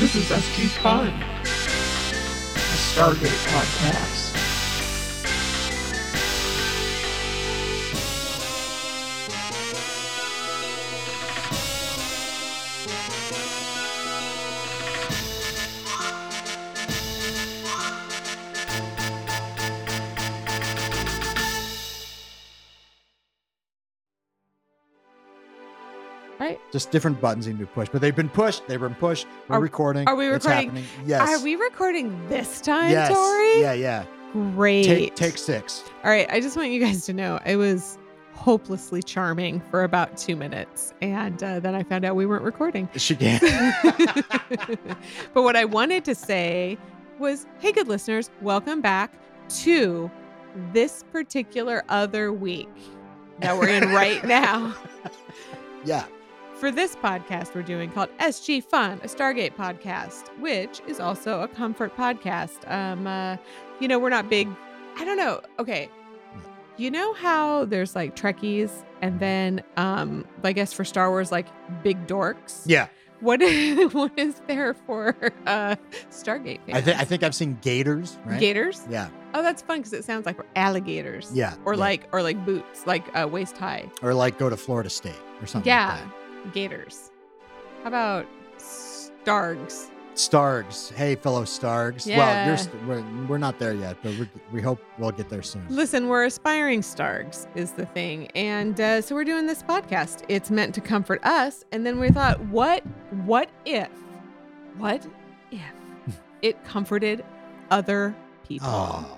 This is SG Fun, a Stargate podcast. Just different buttons need to be pushed, but they've been pushed. They've been pushed. We're Are- recording. are we recording? happening. Yes. Are we recording this time, yes. Tory? Yeah, yeah. Great. Take take six. All right. I just want you guys to know it was hopelessly charming for about two minutes. And uh, then I found out we weren't recording. She can. but what I wanted to say was hey, good listeners, welcome back to this particular other week that we're in right now. yeah. For this podcast we're doing called SG Fun, a Stargate podcast, which is also a comfort podcast. Um, uh, you know, we're not big. I don't know. Okay, you know how there's like Trekkies, and then um, I guess for Star Wars, like big dorks. Yeah. What what is there for uh, Stargate fans? I think I think I've seen gators, right? Gators. Yeah. Oh, that's fun because it sounds like alligators. Yeah. Or yeah. like or like boots, like uh, waist high. or like go to Florida State or something. Yeah, Like gators. How about stargs? Stargs. Hey, fellow Stargs. Well, you're st- we're, we're not there yet, but we we hope we'll get there soon. Listen, we're aspiring stargs, is the thing. And uh, so we're doing this podcast. It's meant to comfort us. And then we thought, what, what if, what if it comforted other people? Oh.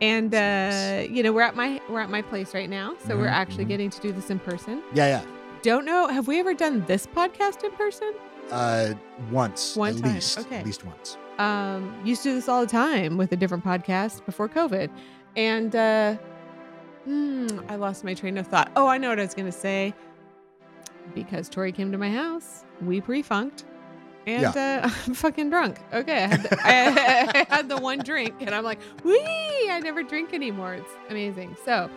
And uh, Nice. you know, we're at my we're at my place right now, so we're Mhm, actually mhm. getting to do this in person. Yeah, yeah. Don't know, have we ever done this podcast in person? Uh, once One at time, least. okay. At least once. um used to do this all the time with a different podcast before covid and uh hmm, i lost my train of thought oh i know what i was gonna say because tory came to my house we pre-funked and uh, i'm fucking drunk okay I had, the, I, I had the one drink and i'm like wee i never drink anymore it's amazing so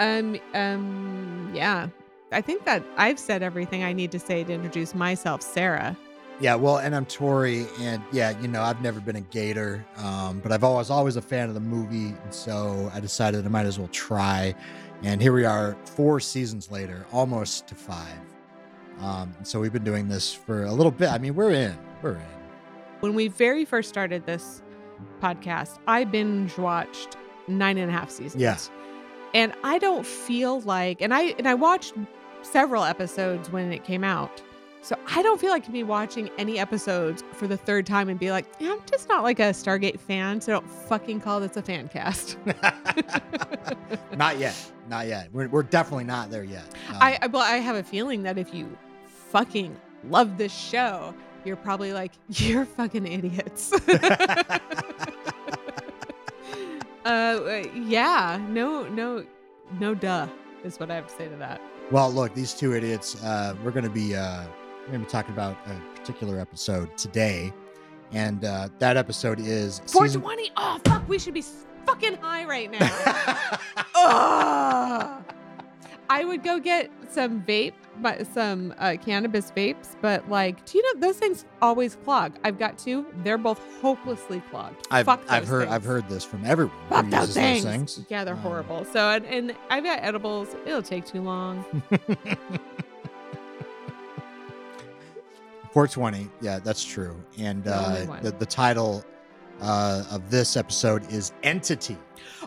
um um yeah i think that i've said everything i need to say to introduce myself sarah Yeah, well, and I'm Tory, and yeah, you know, I've never been a Gator, um, but I've always always a fan of the movie, and so I decided I might as well try. And here we are, four seasons later, almost to five. Um, and so we've been doing this for a little bit. I mean, we're in, we're in. when we very first started this podcast, I binge watched nine and a half seasons. Yeah. And I don't feel like and I and I watched several episodes when it came out. So I don't feel like I can be watching any episodes for the third time and be like, yeah, I'm just not like a Stargate fan, so don't fucking call this a fan cast. not yet, not yet. We're, we're definitely not there yet. Um, I, I well, I have a feeling that if you fucking love this show, you're probably like, you're fucking idiots. Uh, yeah, no, no, no, duh, is what I have to say to that. well, look, these two idiots. Uh, we're gonna be uh, we're gonna be talking about a particular episode today, and uh, that episode is season. 420. Oh fuck, we should be fucking high right now. I would go get some vape, but some uh, cannabis vapes. But like, do you know those things always clog? I've got two. They're both hopelessly clogged. I've, Fuck I've heard things. I've heard this from everyone. Fuck those things. things. Yeah, they're Um, horrible. So and, and I've got edibles. It'll take too long. 420. Yeah, that's true. And The uh, the, the title uh, of this episode is Entity.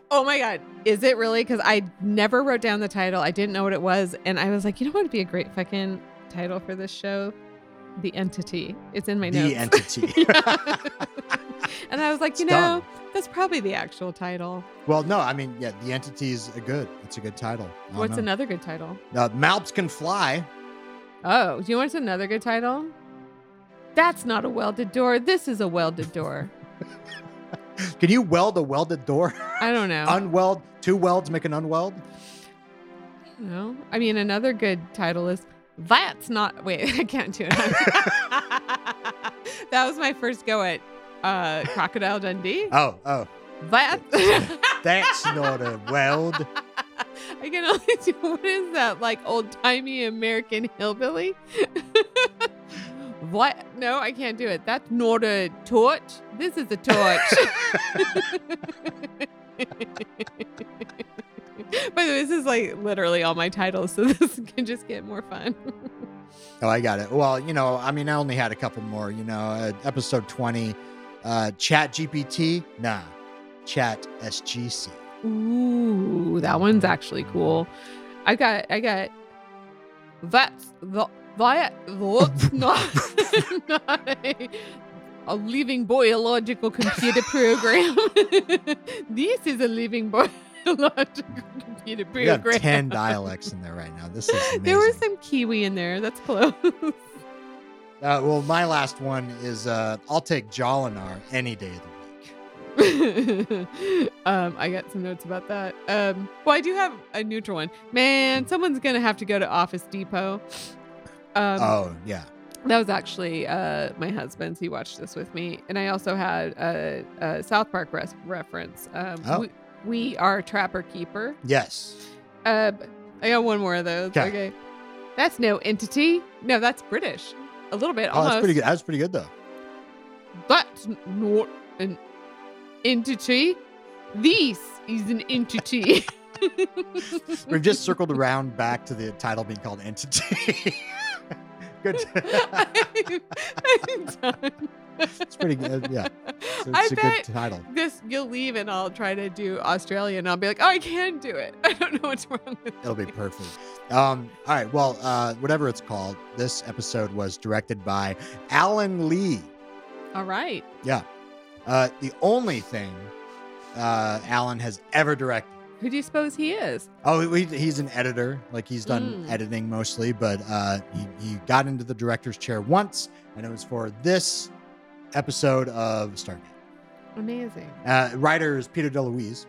Oh my god, is it really? Because I never wrote down the title. I didn't know what it was, and I was like, you know what would be a great fucking title for this show? The Entity. It's in my the notes. The Entity. And I was like, you It's know, done. that's probably the actual title. well, no, I mean, yeah, the Entity is a good. It's a good title. What's know. another good title? Uh, Malps can fly. Oh, do you want another good title? That's not a welded door. This is a welded door. Can you weld a welded door? I don't know. Unweld two welds make an unweld. No, I mean another good title is that's not. Wait, I can't do it. that was my first go at uh, Crocodile Dundee. Oh, oh, That that's not a weld. I can only do what is that like old timey American hillbilly? What? No, I can't do it. That's not a torch. This is a torch. By the way, this is like literally all my titles, so this can just get more fun. Oh, I got it. Well, you know, I mean, I only had a couple more. You know, uh, episode twenty, uh, Chat GPT. Nah, Chat SGC. Ooh, that one's actually cool. I got, I got. That's the that that's not not a, living biological computer program. this is a living biological computer We got program. ten dialects in there right now. This is amazing. There was some Kiwi in there. That's close. Uh, well, my last one is uh, I'll take Jolinar any day of the week. um, I got some notes about that. Um, well, I do have a neutral one. Man, someone's gonna have to go to Office Depot. Um, oh yeah, That was actually uh, my husband's. He watched this with me, and I also had a, a South Park res- reference. Um, Oh. we, we are Trapper Keeper. yes. Uh, I got one more of those. 'Kay. Okay, that's no entity. No, that's British. A little bit, Oh, almost. that's pretty good. That's pretty good though. That's not an entity. This is an entity. We've just circled around back to the title being called Entity. good. I'm, I'm done. it's pretty good. Yeah, it's, I it's a bet good title. this you'll leave and I'll try to do Australia and I'll be like, oh, I can do it. I don't know what's wrong with It'll be perfect. Um, all right. Well, uh, whatever it's called, this episode was directed by Allan Lee. All right. Yeah. Uh, the only thing uh, Allan has ever directed. Who do you suppose he is? Oh, he, he's an editor. Like he's done Mm. editing mostly, but uh, he, he got into the director's chair once, and it was for this episode of Stargate. Amazing. Uh, writer is Peter DeLuise.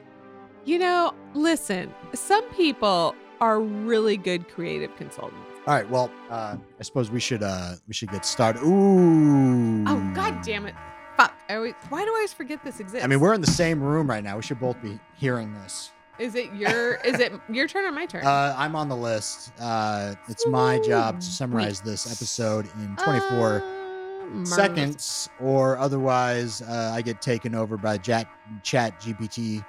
You know, listen, some people are really good creative consultants. All right. Well, uh, I suppose we should uh, we should get started. Ooh. Oh, god damn it. Fuck. I always, why do I always forget this exists? I mean, we're in the same room right now. We should both be hearing this. Is it your is it your turn or my turn? Uh, I'm on the list. Uh, it's my job to summarize this episode in 24 Uh, seconds, or otherwise uh, I get taken over by Chat Chat GPT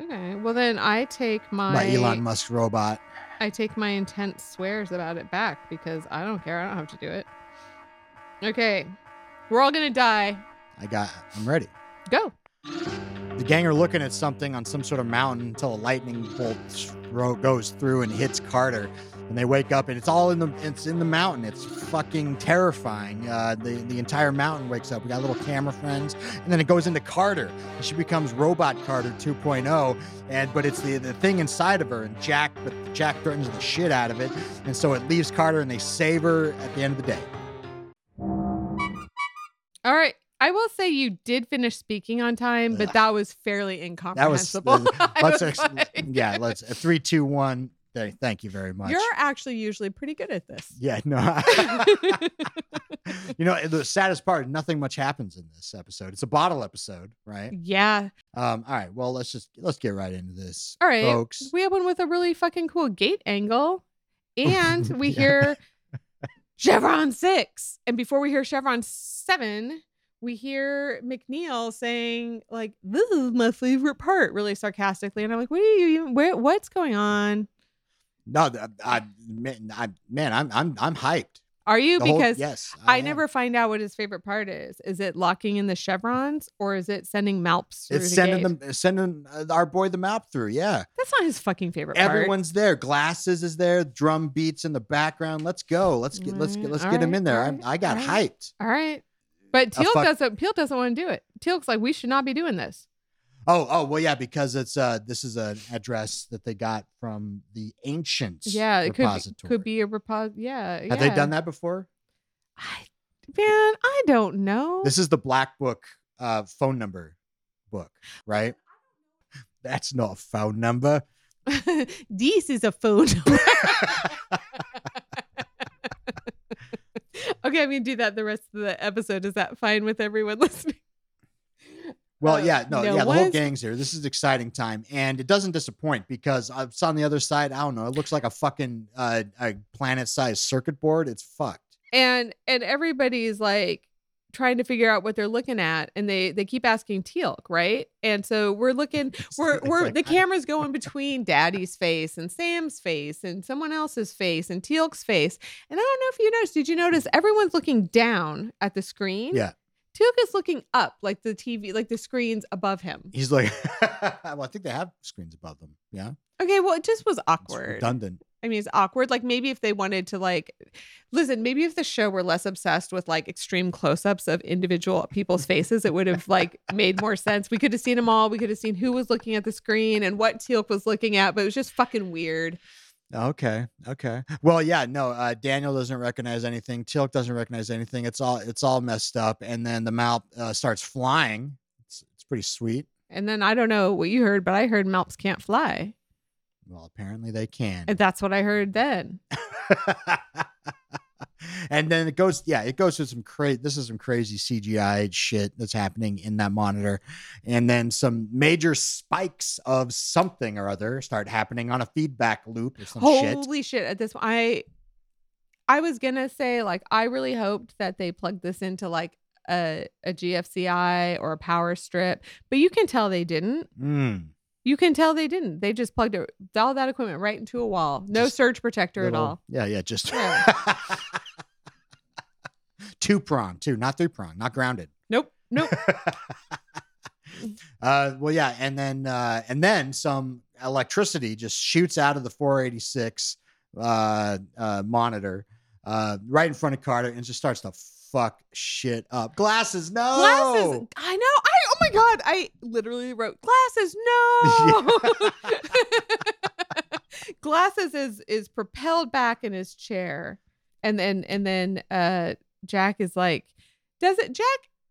Okay. Well then I take my by Elon Musk robot. I take my intense swears about it back because I don't care. I don't have to do it. Okay. We're all gonna die. I got. I'm ready. Go. The gang are looking at something on some sort of mountain until a lightning bolt goes through and hits Carter. And they wake up and it's all in the it's in the mountain. It's fucking terrifying. Uh, the the entire mountain wakes up. We got little camera friends, and then it goes into Carter. And she becomes Robot Carter 2.0. And but it's the the thing inside of her. And Jack, but Jack threatens the shit out of it. And so it leaves Carter, and they save her at the end of the day. All right. I will say you did finish speaking on time, but that was fairly That was incomprehensible. Let's was ex- like- yeah. Let's uh, three, two, one. Th- Thank you very much. You're actually usually pretty good at this. Yeah, no. you know, the saddest part, nothing much happens in this episode. It's a bottle episode, right? yeah. Um, all right. Well, let's just let's get right into this. All right. folks. We have one with a really fucking cool gate angle. And we Yeah. hear Chevron 6. And before we hear Chevron 7, we hear McNeil saying, like, this is my favorite part, really sarcastically. And I'm like, what are you even, where, what's going on? No, I, man, I, man, I'm I'm I'm hyped. Are you? The whole- because yes, I, am. never find out what his favorite part is. Is it locking in the chevrons or is it sending malps through It's the sending gate? them, sending uh, our boy the Malp through. Yeah, That's not his fucking favorite part. everyone's there. Glasses is there. Drum beats in the background. Let's go. Let's get let's get Mm, let's all get him in there. all I, right, I got right. hyped. All right. But Teal fuck- doesn't Teal doesn't want to do it. Teal's like, we should not be doing this. Oh, oh, well, yeah, because it's uh, this is an address that they got from the ancient Yeah, it could be, could be a repos. Yeah, Have they done that before? I, man, I don't know. This is the Black Book uh, phone number book, right? That's not a phone number. this is a phone. number. okay, I'm gonna do that the rest of the episode. Is that fine with everyone listening? Well, Uh, yeah, no, no yeah, the whole gang's here. This is exciting time, and it doesn't disappoint because it's on the other side. I don't know. It looks like a fucking uh, a planet-sized circuit board. It's fucked. and and everybody's like trying to figure out what they're looking at and they they keep asking Teal'c, right? And so we're looking we're we're the camera's going between Daddy's face and Sam's face and someone else's face and Teal'c's face. And I don't know if you noticed, did you notice everyone's looking down at the screen? Yeah. Teal'c is looking up like the TV, like the screens above him. He's like, well, I think they have screens above them. Yeah. Okay, well, it just was It's awkward. redundant. I mean, it's awkward. Like maybe if they wanted to like listen, maybe if the show were less obsessed with like extreme close-ups of individual people's faces, it would have like made more sense. We could have seen them all. We could have seen who was looking at the screen and what Teal'c was looking at, but it was just fucking weird. Okay. Okay. Well, yeah, no, uh, Daniel doesn't recognize anything. Teal'c doesn't recognize anything. It's all it's all messed up. And then the Malp uh, starts flying. It's, it's pretty sweet. And then I don't know what you heard, but I heard Malps can't fly. Well, apparently they can. And that's what I heard then. and then it goes, yeah, it goes to some crazy. This is some crazy CGI shit that's happening in that monitor, and then some major spikes of something or other start happening on a feedback loop or some shit. Holy shit. At this I I was gonna say, like, I really hoped that they plugged this into like a, a GFCI or a power strip, but you can tell they didn't. Mm, You can tell they didn't. They just plugged it, all that equipment right into a wall. No Just surge protector at little- all. Yeah, yeah, just two prong, two, not three prong, not grounded. Nope. Nope. uh, well, yeah, and then uh, and then some electricity just shoots out of the 486 uh, uh, monitor uh, right in front of Carter and just starts to fuck shit up. Glasses, no. Glasses. I know. God. I literally wrote glasses. No. glasses is is propelled back in his chair, and then and then uh Jack is like, does it Jack?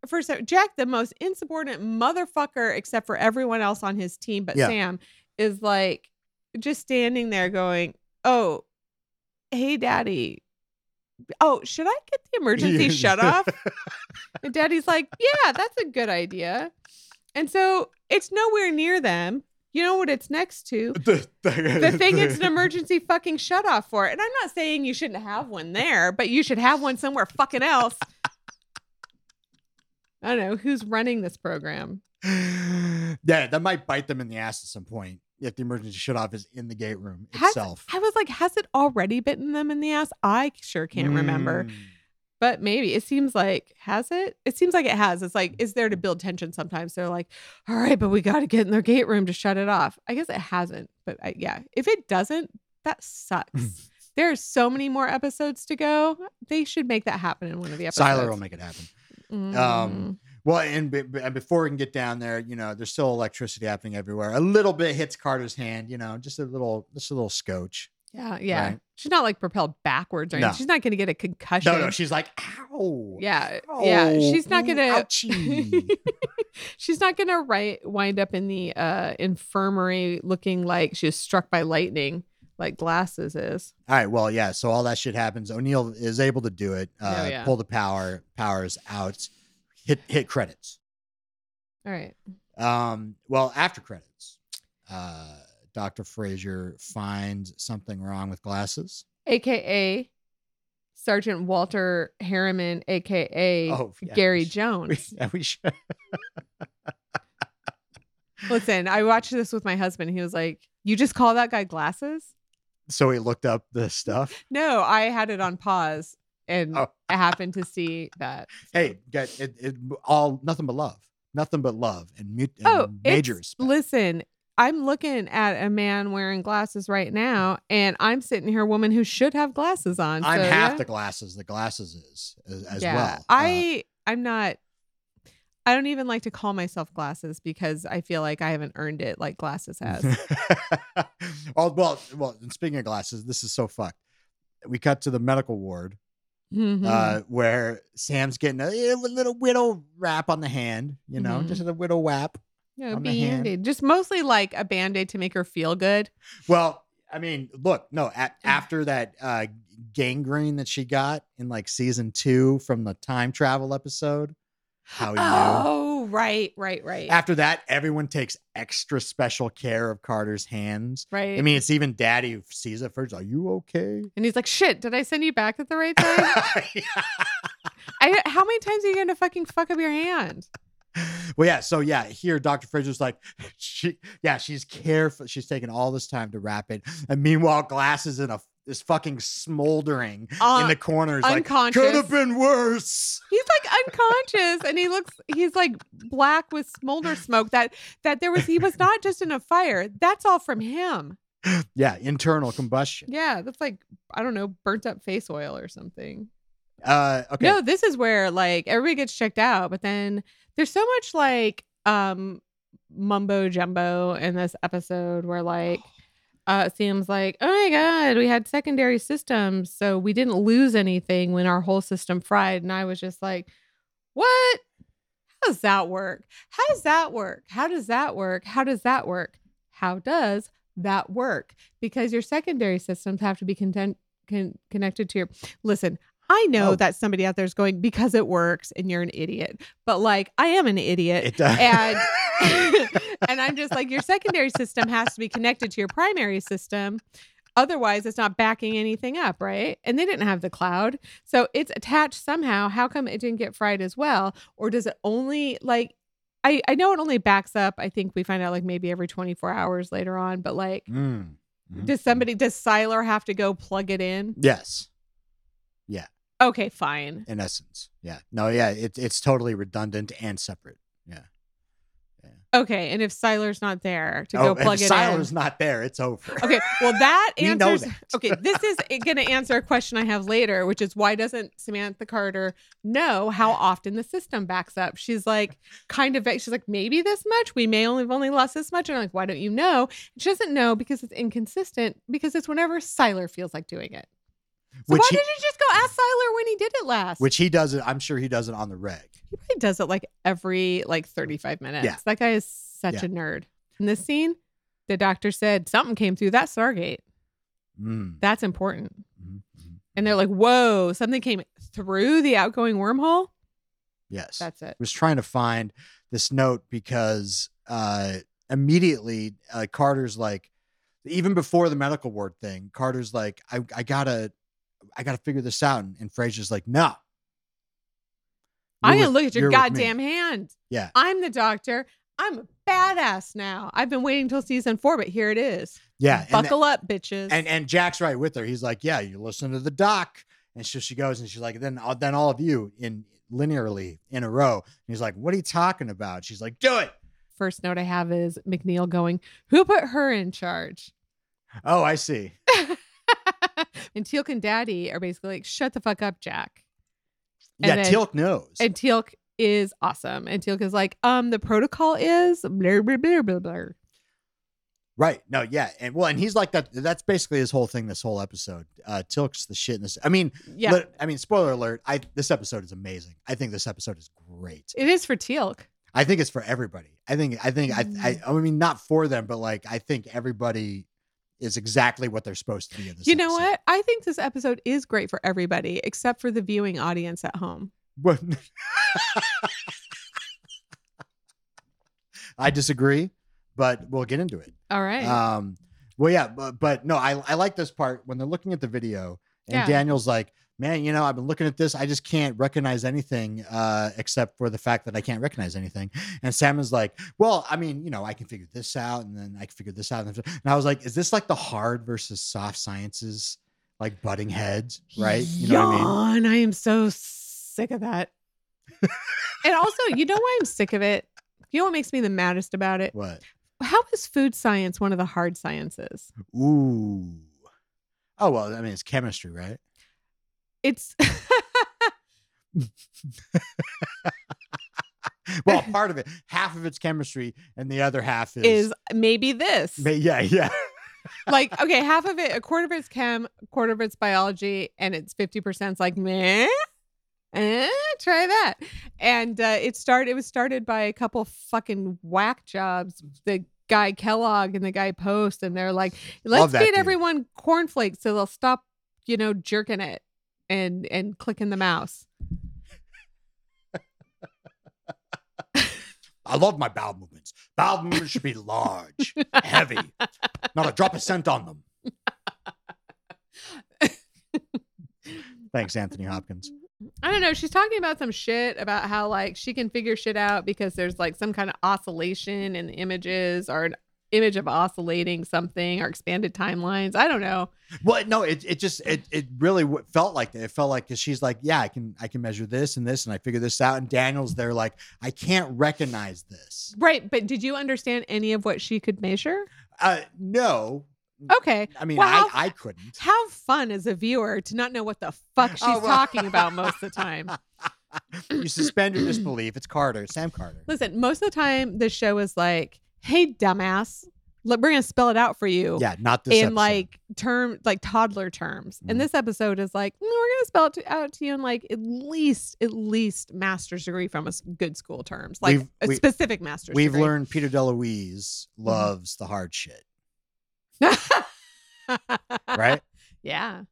First, Jack, the most insubordinate motherfucker, except for everyone else on his team, but Yeah. Sam is like just standing there going, "Oh, hey, Daddy." Oh, should I get the emergency shut off? And daddy's like, yeah, that's a good idea. And so it's nowhere near them. You know what it's next to? the, The thing it's an emergency fucking shut off for. And I'm not saying you shouldn't have one there, but you should have one somewhere fucking else. I don't know who's running this program. yeah, that might bite them in the ass at some point if the emergency shut off is in the gate room Has- itself. I was like, has it already bitten them in the ass? I sure can't remember. Mm. But maybe it seems like has it? It seems like it has. It's like is there to build tension sometimes. They're like, all right, but we got to get in their gate room to shut it off. I guess it hasn't, but I, yeah, if it doesn't, that sucks. there are so many more episodes to go. They should make that happen in one of the episodes. Siler will make it happen. Mm. Um, Well, and, be- and before we can get down there, you know, there's still electricity happening everywhere. A little bit hits Carter's hand, you know, just a little, just a little scotch. yeah, yeah. right. She's not like propelled backwards or No. anything. She's not going to get a concussion. No, no, she's like, ow. yeah, yeah. She's not gonna. ouchie. she's not gonna right wind up in the uh infirmary looking like she was struck by lightning, like glasses is. All right. Well, yeah. So all that shit happens. O'Neill is able to do it. Uh, Oh, yeah. Pull the power. Powers out. Hit hit credits. All right. Um. Well, after credits, uh, Doctor Fraiser finds something wrong with glasses. AKA Sergeant Walter Harriman, AKA Oh, yeah, Gary we should- Jones. Yeah, we should. Listen, I watched this with my husband. He was like, You just call that guy glasses? So he looked up the stuff. No, I had it on pause and Oh. I happened to see that. Hey, get it, it. All nothing but love. Nothing but love and, mute, and Oh, major it's- listen, I'm looking at a man wearing glasses right now, and I'm sitting here, a woman who should have glasses on. I'm so, half yeah. the glasses. The glasses is as, as yeah. well. Uh, I I'm not. I don't even like to call myself glasses because I feel like I haven't earned it like glasses has. oh well, well. And speaking of glasses, this is so fucked. We cut to the medical ward Mhm. uh, where Sam's getting a, a little widow wrap on the hand. You know, Mhm. just a widow whap. no, on the hand. band-aid. Just mostly like a band-aid to make her feel good. Well, I mean, look, no. At, after that uh, gangrene that she got in like season two from the time travel episode, how you Oh Oh, right, right, right. After that, everyone takes extra special care of Carter's hands. right. I mean, it's even Daddy who sees it first. Are you okay? and he's like, "Shit, did I send you back at the right time? I, how many times are you gonna fucking fuck up your hand?" well, yeah. So yeah, here Dr. Fraiser's like, she, yeah, she's careful. She's taking all this time to wrap it, and meanwhile, glasses in a is fucking smoldering in Uh, the corners, like could have been worse. He's like unconscious, and he looks. He's like black with smolder smoke. That that there was. He was not just in a fire. That's all from him. Yeah, internal combustion. Yeah, that's like I don't know, burnt up face oil or something. Uh, okay. No, this is where like everybody gets checked out, but then there's so much like um mumbo jumbo in this episode where like uh it seems like oh my god we had secondary systems. So we didn't lose anything when our whole system fried. And i was just like what? How does that work? How does that work? How does that work? How does that work? How does that work? Because your secondary systems have to be content con- connected to your listen i know Oh. that somebody out there is going because it works and you're an idiot. But like i am an idiot It does. and and I'm just like your secondary system has to be connected to your primary system. Otherwise, it's not backing anything up, right? And they didn't have the cloud. So it's attached somehow. How come it didn't get fried as well? Or does it only like I, I know it only backs up. I think we find out like maybe every 24 hours later on, but like Mm. Mhm. does somebody does Siler have to go plug it in? Yes, Yeah. Okay, fine. in essence. Yeah. No. Yeah. It's it's totally redundant and separate. Yeah. Okay, and if Siler's not there to oh, go plug if it in. Siler's not there. It's over. Okay, well that answers. that. Okay, this is going to answer a question I have later, which is why doesn't Samantha Carter know how often the system backs up? She's like, kind of. She's like, maybe this much. We may only have only lost this much. And I'm like, why don't you know? She doesn't know because it's inconsistent. Because it's whenever Siler feels like doing it. So Which why he- did you just go ask Siler when he did it last? Which he does it. I'm sure he does it on the reg. he probably does it like every like 35 minutes. Yeah. That guy is such Yeah. a nerd. In this scene, the doctor said something came through that Stargate. Mm. That's important. Mhm, mhm. and they're like, "Whoa, something came through the outgoing wormhole." Yes. That's it. was trying to find this note because uh immediately uh, Carter's like even before the medical ward thing, Carter's like, I, I gotta I gotta figure this out. And, and Fraiser's like, no. I'm gonna look at your you're with me." goddamn hand. Yeah. I'm the doctor. I'm a badass now. I've been waiting till season four, but here it is. Yeah. Buckle up, bitches. and and Jack's right with her. He's like, Yeah, you listen to the doc. And so she goes and she's like, then uh, then all of you in linearly in a row. And he's like, What are you talking about? She's like, Do it. First note I have is McNeil going, "Who put her in charge?" Oh, I see. and Teal'c and Daddy are basically like, "Shut the fuck up, Jack." Yeah, And then- Teal'c knows. And Teal'c is awesome. And Teal'c is like, "Um, the protocol is blah blah blah blah blah." Right. No, yeah. And well, and he's like that. That's basically his whole thing this whole episode. Uh Teal'c's the shit in this. I mean, Yeah, li- I mean, spoiler alert, I this episode is amazing. I think this episode is great. it is for Teal'c. I think it's for everybody. I think I think I I, I mean not for them, but like I think everybody is exactly what they're supposed to be in this. You know episode. what? I think this episode is great for everybody except for the viewing audience at home. I disagree, but we'll get into it. All right. Um, well, yeah, but, but no, I, I like this part when they're looking at the video and Yeah. Daniel's like, man, you know, I've been looking at this. I just can't recognize anything uh, except for the fact that I can't recognize anything. And Sam is like, well, I mean, you know, I can figure this out and then I can figure this out. And I was like, is this like the hard versus soft sciences, like butting heads, right? You know what I mean? Yawn. I am so sick of that. and also, you know why I'm sick of it? You know what makes me the maddest about it? What? How is food science one of the hard sciences? Ooh. Oh, well, I mean, it's chemistry, right? It's Well, part of it, half of it's chemistry and the other half is, is maybe this. Ma- yeah, yeah. like okay, half of it, a quarter of it's chem, a quarter of it's biology, and it's fifty percent like meh. Eh, try that. And uh, it started. It was started by a couple fucking whack jobs. The guy Kellogg and the guy Post, and they're like, let's feed everyone cornflakes so they'll stop, you know, jerking it and and clicking the mouse. I love my bowel movements. Bowel movements should be large, heavy, not a drop of scent on them. Thanks, Anthony Hopkins. I don't know. She's talking about some shit about how like she can figure shit out because there's like some kind of oscillation in the images or an image of oscillating something or expanded timelines. I don't know. Well, no, it it just it it really w- felt like that. It felt like because she's like, yeah, I can I can measure this and this, and I figure this out. And Daniel's there like, I can't recognize this. Right, but did you understand any of what she could measure? Uh, no, Okay. I mean, Well, I how- I couldn't. How fun as a viewer to not know what the fuck she's Oh, well. talking about most of the time. you suspend your disbelief. It's Carter, Sam Carter. Listen, most of the time this show is like, "Hey, dumbass, we're gonna spell it out for you." Yeah, not this in episode. like term like toddler terms. Mhm. And this episode is like, no, we're gonna spell it to, out to you in like at least at least master's degree from a good school terms, like We've- a we- specific master's. We've degree. learned Peter DeLuise Mm-hmm. loves the hard shit, right? yeah.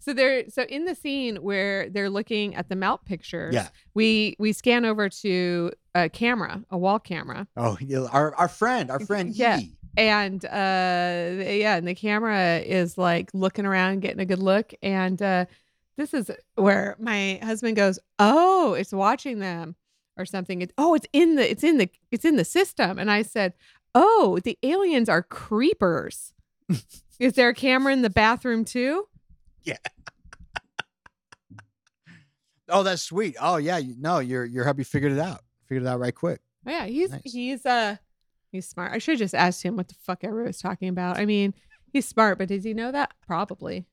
So they're so in the scene where they're looking at the Malp pictures. Yeah. We we scan over to a camera, a wall camera, Oh, our our friend, our friend, Yeah. And uh yeah, and the camera is like looking around, getting a good look, and uh this is where my husband goes, "Oh, it's watching them." Or something. It, oh, it's in the it's in the it's in the system. And I said, "Oh, the aliens are creepers." Is there a camera in the bathroom too? Oh, that's sweet. Oh yeah, No, you, no, your your hubby figured it out. Figured it out right quick. Oh, yeah, he's Nice. he's uh he's smart. I should have just asked him what the fuck everyone was talking about. I mean, he's smart, but does he know that? Probably.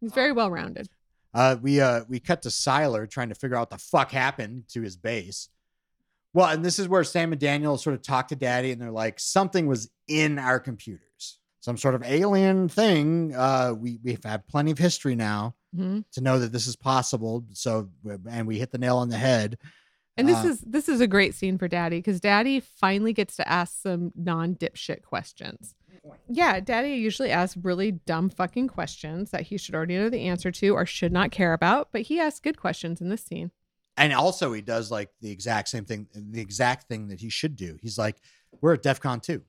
He's very well rounded. Uh, we uh we cut to Siler trying to figure out what the fuck happened to his base. Well, and this is where Sam and Daniel sort of talk to Daddy, and they're like, something was in our computers, some sort of alien thing. Uh, we we've had plenty of history now Mhm. to know that this is possible. So, and we hit the nail on the head. And this Uh, is this is a great scene for Daddy because Daddy finally gets to ask some non dipshit questions. Yeah, Daddy usually asks really dumb fucking questions that he should already know the answer to or should not care about, but he asks good questions in this scene. And also, he does like the exact same thing, the exact thing that he should do. He's like, we're at DEF CON 2.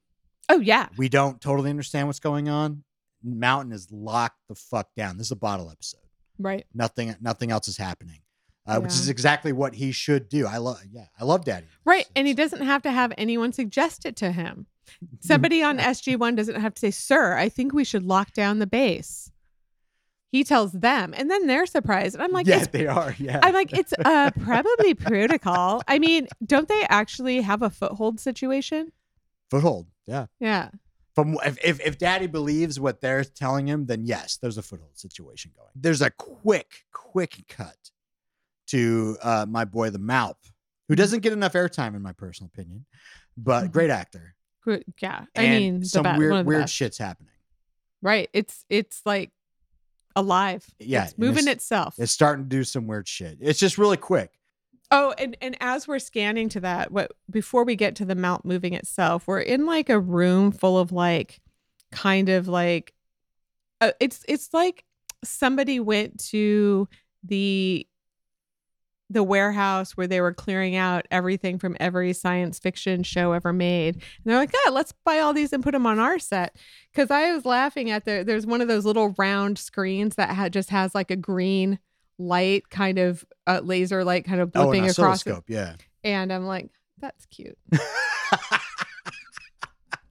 Oh yeah, We don't totally understand what's going on. Mountain is locked the fuck down. This is a bottle episode. right. Nothing, nothing else is happening. Uh, Which is exactly what he should do. I love, yeah, I love Daddy. Right. And he doesn't have to have anyone suggest it to him. Somebody on SG1 doesn't have to say, Sir, I think we should lock down the base. He tells them, and then they're surprised. And I'm like, yeah, they are. Yeah, I'm like, it's uh, probably protocol. I mean, don't they actually have a foothold situation? foothold. Yeah. Yeah. From if, if if Daddy believes what they're telling him, then yes, there's a foothold situation going. There's a quick, quick cut to uh, my boy the Malp, who doesn't get enough airtime in my personal opinion, but Mhm. great actor. Good. Yeah. I And mean, some weird weird best. shit's happening. Right. It's it's like alive. Yeah, It's moving it's- itself. It's starting to do some weird shit. It's just really quick. Oh, and and as we're scanning to that, what before we get to the Malp moving itself, we're in like a room full of like kind of like uh, it's it's like somebody went to the the warehouse where they were clearing out everything from every science fiction show ever made. And they're like, "Yeah, let's buy all these and put them on our set." Cuz I was laughing at the there's one of those little round screens that ha- just has like a green light kind of uh, laser light kind of Oh, an blipping across it. oscilloscope. Yeah. And I'm like, "That's cute."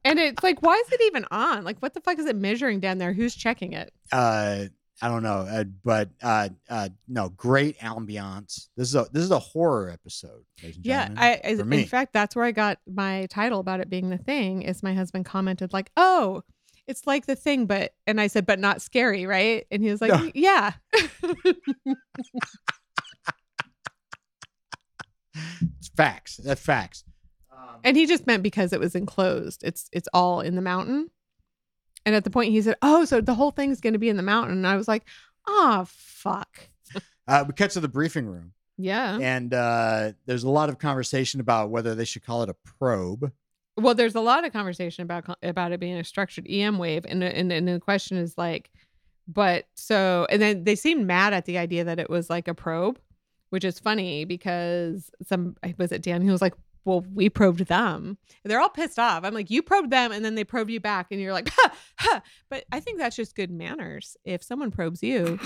And it's like, why is it even on? Like, what the fuck is it measuring down there? Who's checking it? uh, I don't know, uh, but uh, uh, no, great ambiance. This is a this is a horror episode. ladies and Yeah, gentlemen, I, I in fact that's where I got my title about it being the thing. Is my husband commented like, "Oh, it's like the thing, but," and I said, "But not scary, right?" And he was like, No. "Yeah." it's facts. That's facts. Um, and he just meant because it was enclosed. It's it's all in the mountain. And at the point he said, "Oh, so the whole thing's going to be in the mountain," and I was like, "Oh, fuck." uh, we cut to the briefing room, Yeah. and uh, there's a lot of conversation about whether they should call it a probe. Well, there's a lot of conversation about about it being a structured EM wave, and and and the question is like, but so and then they seemed mad at the idea that it was like a probe, which is funny because some was it Dan who was like, well, we probed them. They're all pissed off. I'm like, you probed them, and then they probed you back, and you're like, ha, ha. But I think that's just good manners. If someone probes you,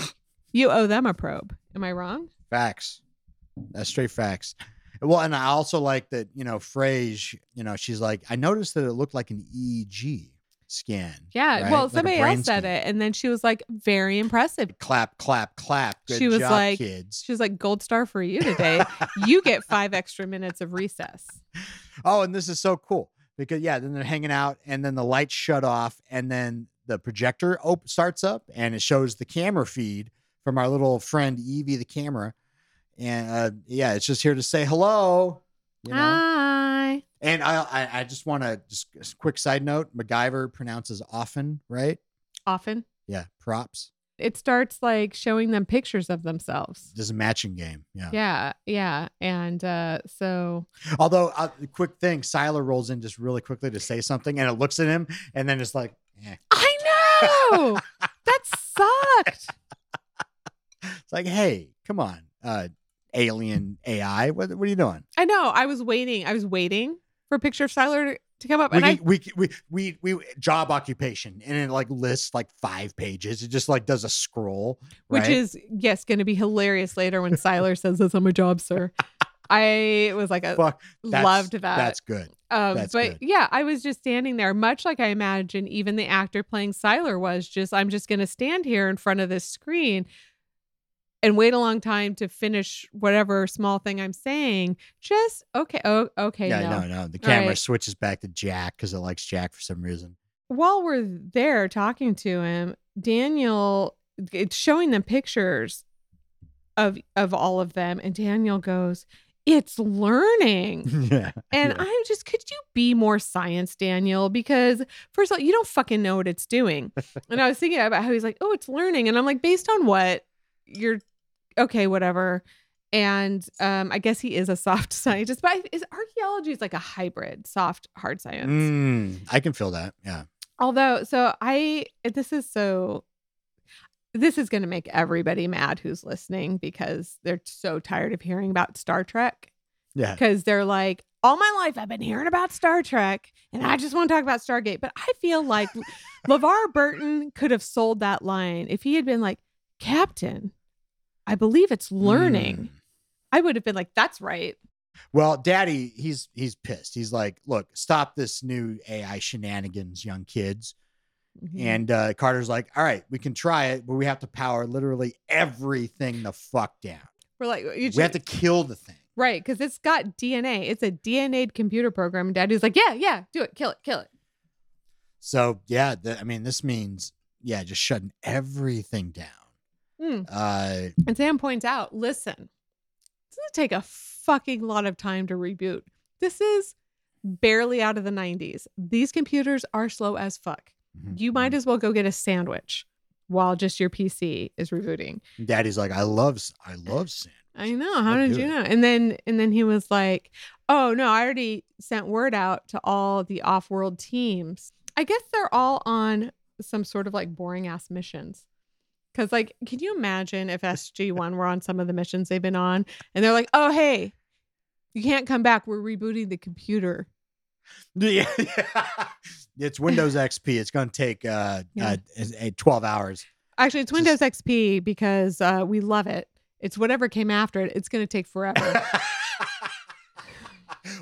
you owe them a probe. Am I wrong? Facts. That's straight facts. Well, and I also like that, you know, Fraiser, you know, she's like, I noticed that it looked like an EEG scan. Yeah. right? Well, Like somebody else said scan. it, and then she was like, very impressive. Clap, clap, clap. Good She was job, like- kids. She was like, gold star for you today. you get five extra minutes of recess. Oh, and this is so cool because yeah, then they're hanging out, and then the lights shut off, and then the projector op- starts up, and it shows the camera feed from our little friend Evie, the camera, and uh, yeah, it's just here to say hello. You know? Hi. And I, I, I just want to just a quick side note: MacGyver pronounces often, right? Often. Yeah, props. It starts like showing them pictures of themselves. This is a matching game. Yeah. Yeah, yeah. And uh so Although, uh, quick thing, Siler rolls in just really quickly to say something, and it looks at him, and then it's like, eh. I know that sucked. it's like, hey, come on, uh, alien AI, what, what are you doing? I know. I was waiting. I was waiting for a picture of Siler to come up, We, and I we, we, we, we, job occupation, and it like lists like five pages. It just like does a scroll, which right? is yes, going to be hilarious later when Siler says this on my job, sir. I was like, a, Fuck, loved that. That's good. Um, That's but good. yeah, I was just standing there, much like I imagine even the actor playing Siler was. Just I'm just going to stand here in front of this screen and wait a long time to finish whatever small thing I'm saying. Just okay, oh okay, yeah, no. no, no. The camera right. switches back to Jack because it likes Jack for some reason. While we're there talking to him, Daniel, it's showing them pictures of of all of them, and Daniel goes, "It's learning." yeah. And Yeah. I just, could you be more science, Daniel? Because first of all, you don't fucking know what it's doing. and I was thinking about how he's like, oh, it's learning. And I'm like, based on what? You're okay, whatever. And um, I guess he is a soft scientist, but I, is archaeology is like a hybrid, soft, hard science. Mm, I can feel that. Yeah. Although, so I, this is so, this is going to make everybody mad who's listening because they're so tired of hearing about Star Trek Yeah. because they're like, all my life I've been hearing about Star Trek and I just want to talk about Stargate. But I feel like LeVar Burton could have sold that line if he had been like, Captain, I believe it's learning. Mm. I would have been like, that's right. Well, Daddy, he's he's pissed. He's like, look, stop this new AI shenanigans, young kids. Mhm. And uh, Carter's like, all right, we can try it, but we have to power literally everything the fuck down. we're like, you We have to kill the thing. right. Because it's got DNA. It's a DNA'd computer program. And daddy's like, yeah, yeah, do it. Kill it. Kill it. So yeah, th- I mean, this means yeah, just shutting everything down. Mm. Uh, And Sam points out, listen, this doesn't take a fucking lot of time to reboot. This is barely out of the 90s. These computers are slow as fuck. mhm, You might mhm. as well go get a sandwich while just your PC is rebooting. Daddy's like, I love, I love sand. I know. How I'll did you it. know? And then and then he was like, "Oh no, I already sent word out to all the off-world teams. I guess they're all on some sort of like boring ass missions." Cuz like, can you imagine if SG1 were on some of the missions they've been on and they're like, "Oh, hey, you can't come back. We're rebooting the computer." Yeah, it's Windows XP. It's going to take uh, Yeah. uh, uh, 12 hours. Actually, it's Just- Windows XP because uh, we love it. It's whatever came after it. It's going to take forever.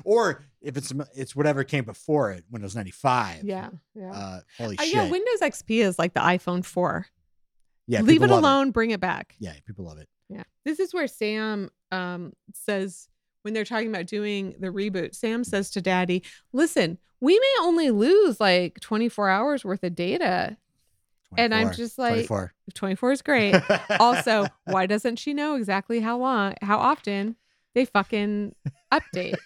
or if it's it's whatever came before it, Windows 95. yeah. Yeah. Uh, holy Uh, shit. yeah, Windows XP is like the iPhone 4. Yeah, Leave it alone, bring it back. Yeah, people love it. Yeah. This is where Sam um says when they're talking about doing the reboot, Sam says to Daddy, "Listen, we may only lose like 24 hours worth of data." And I'm just like 24. 24 is great. also, why doesn't she know exactly how long, how often they fucking update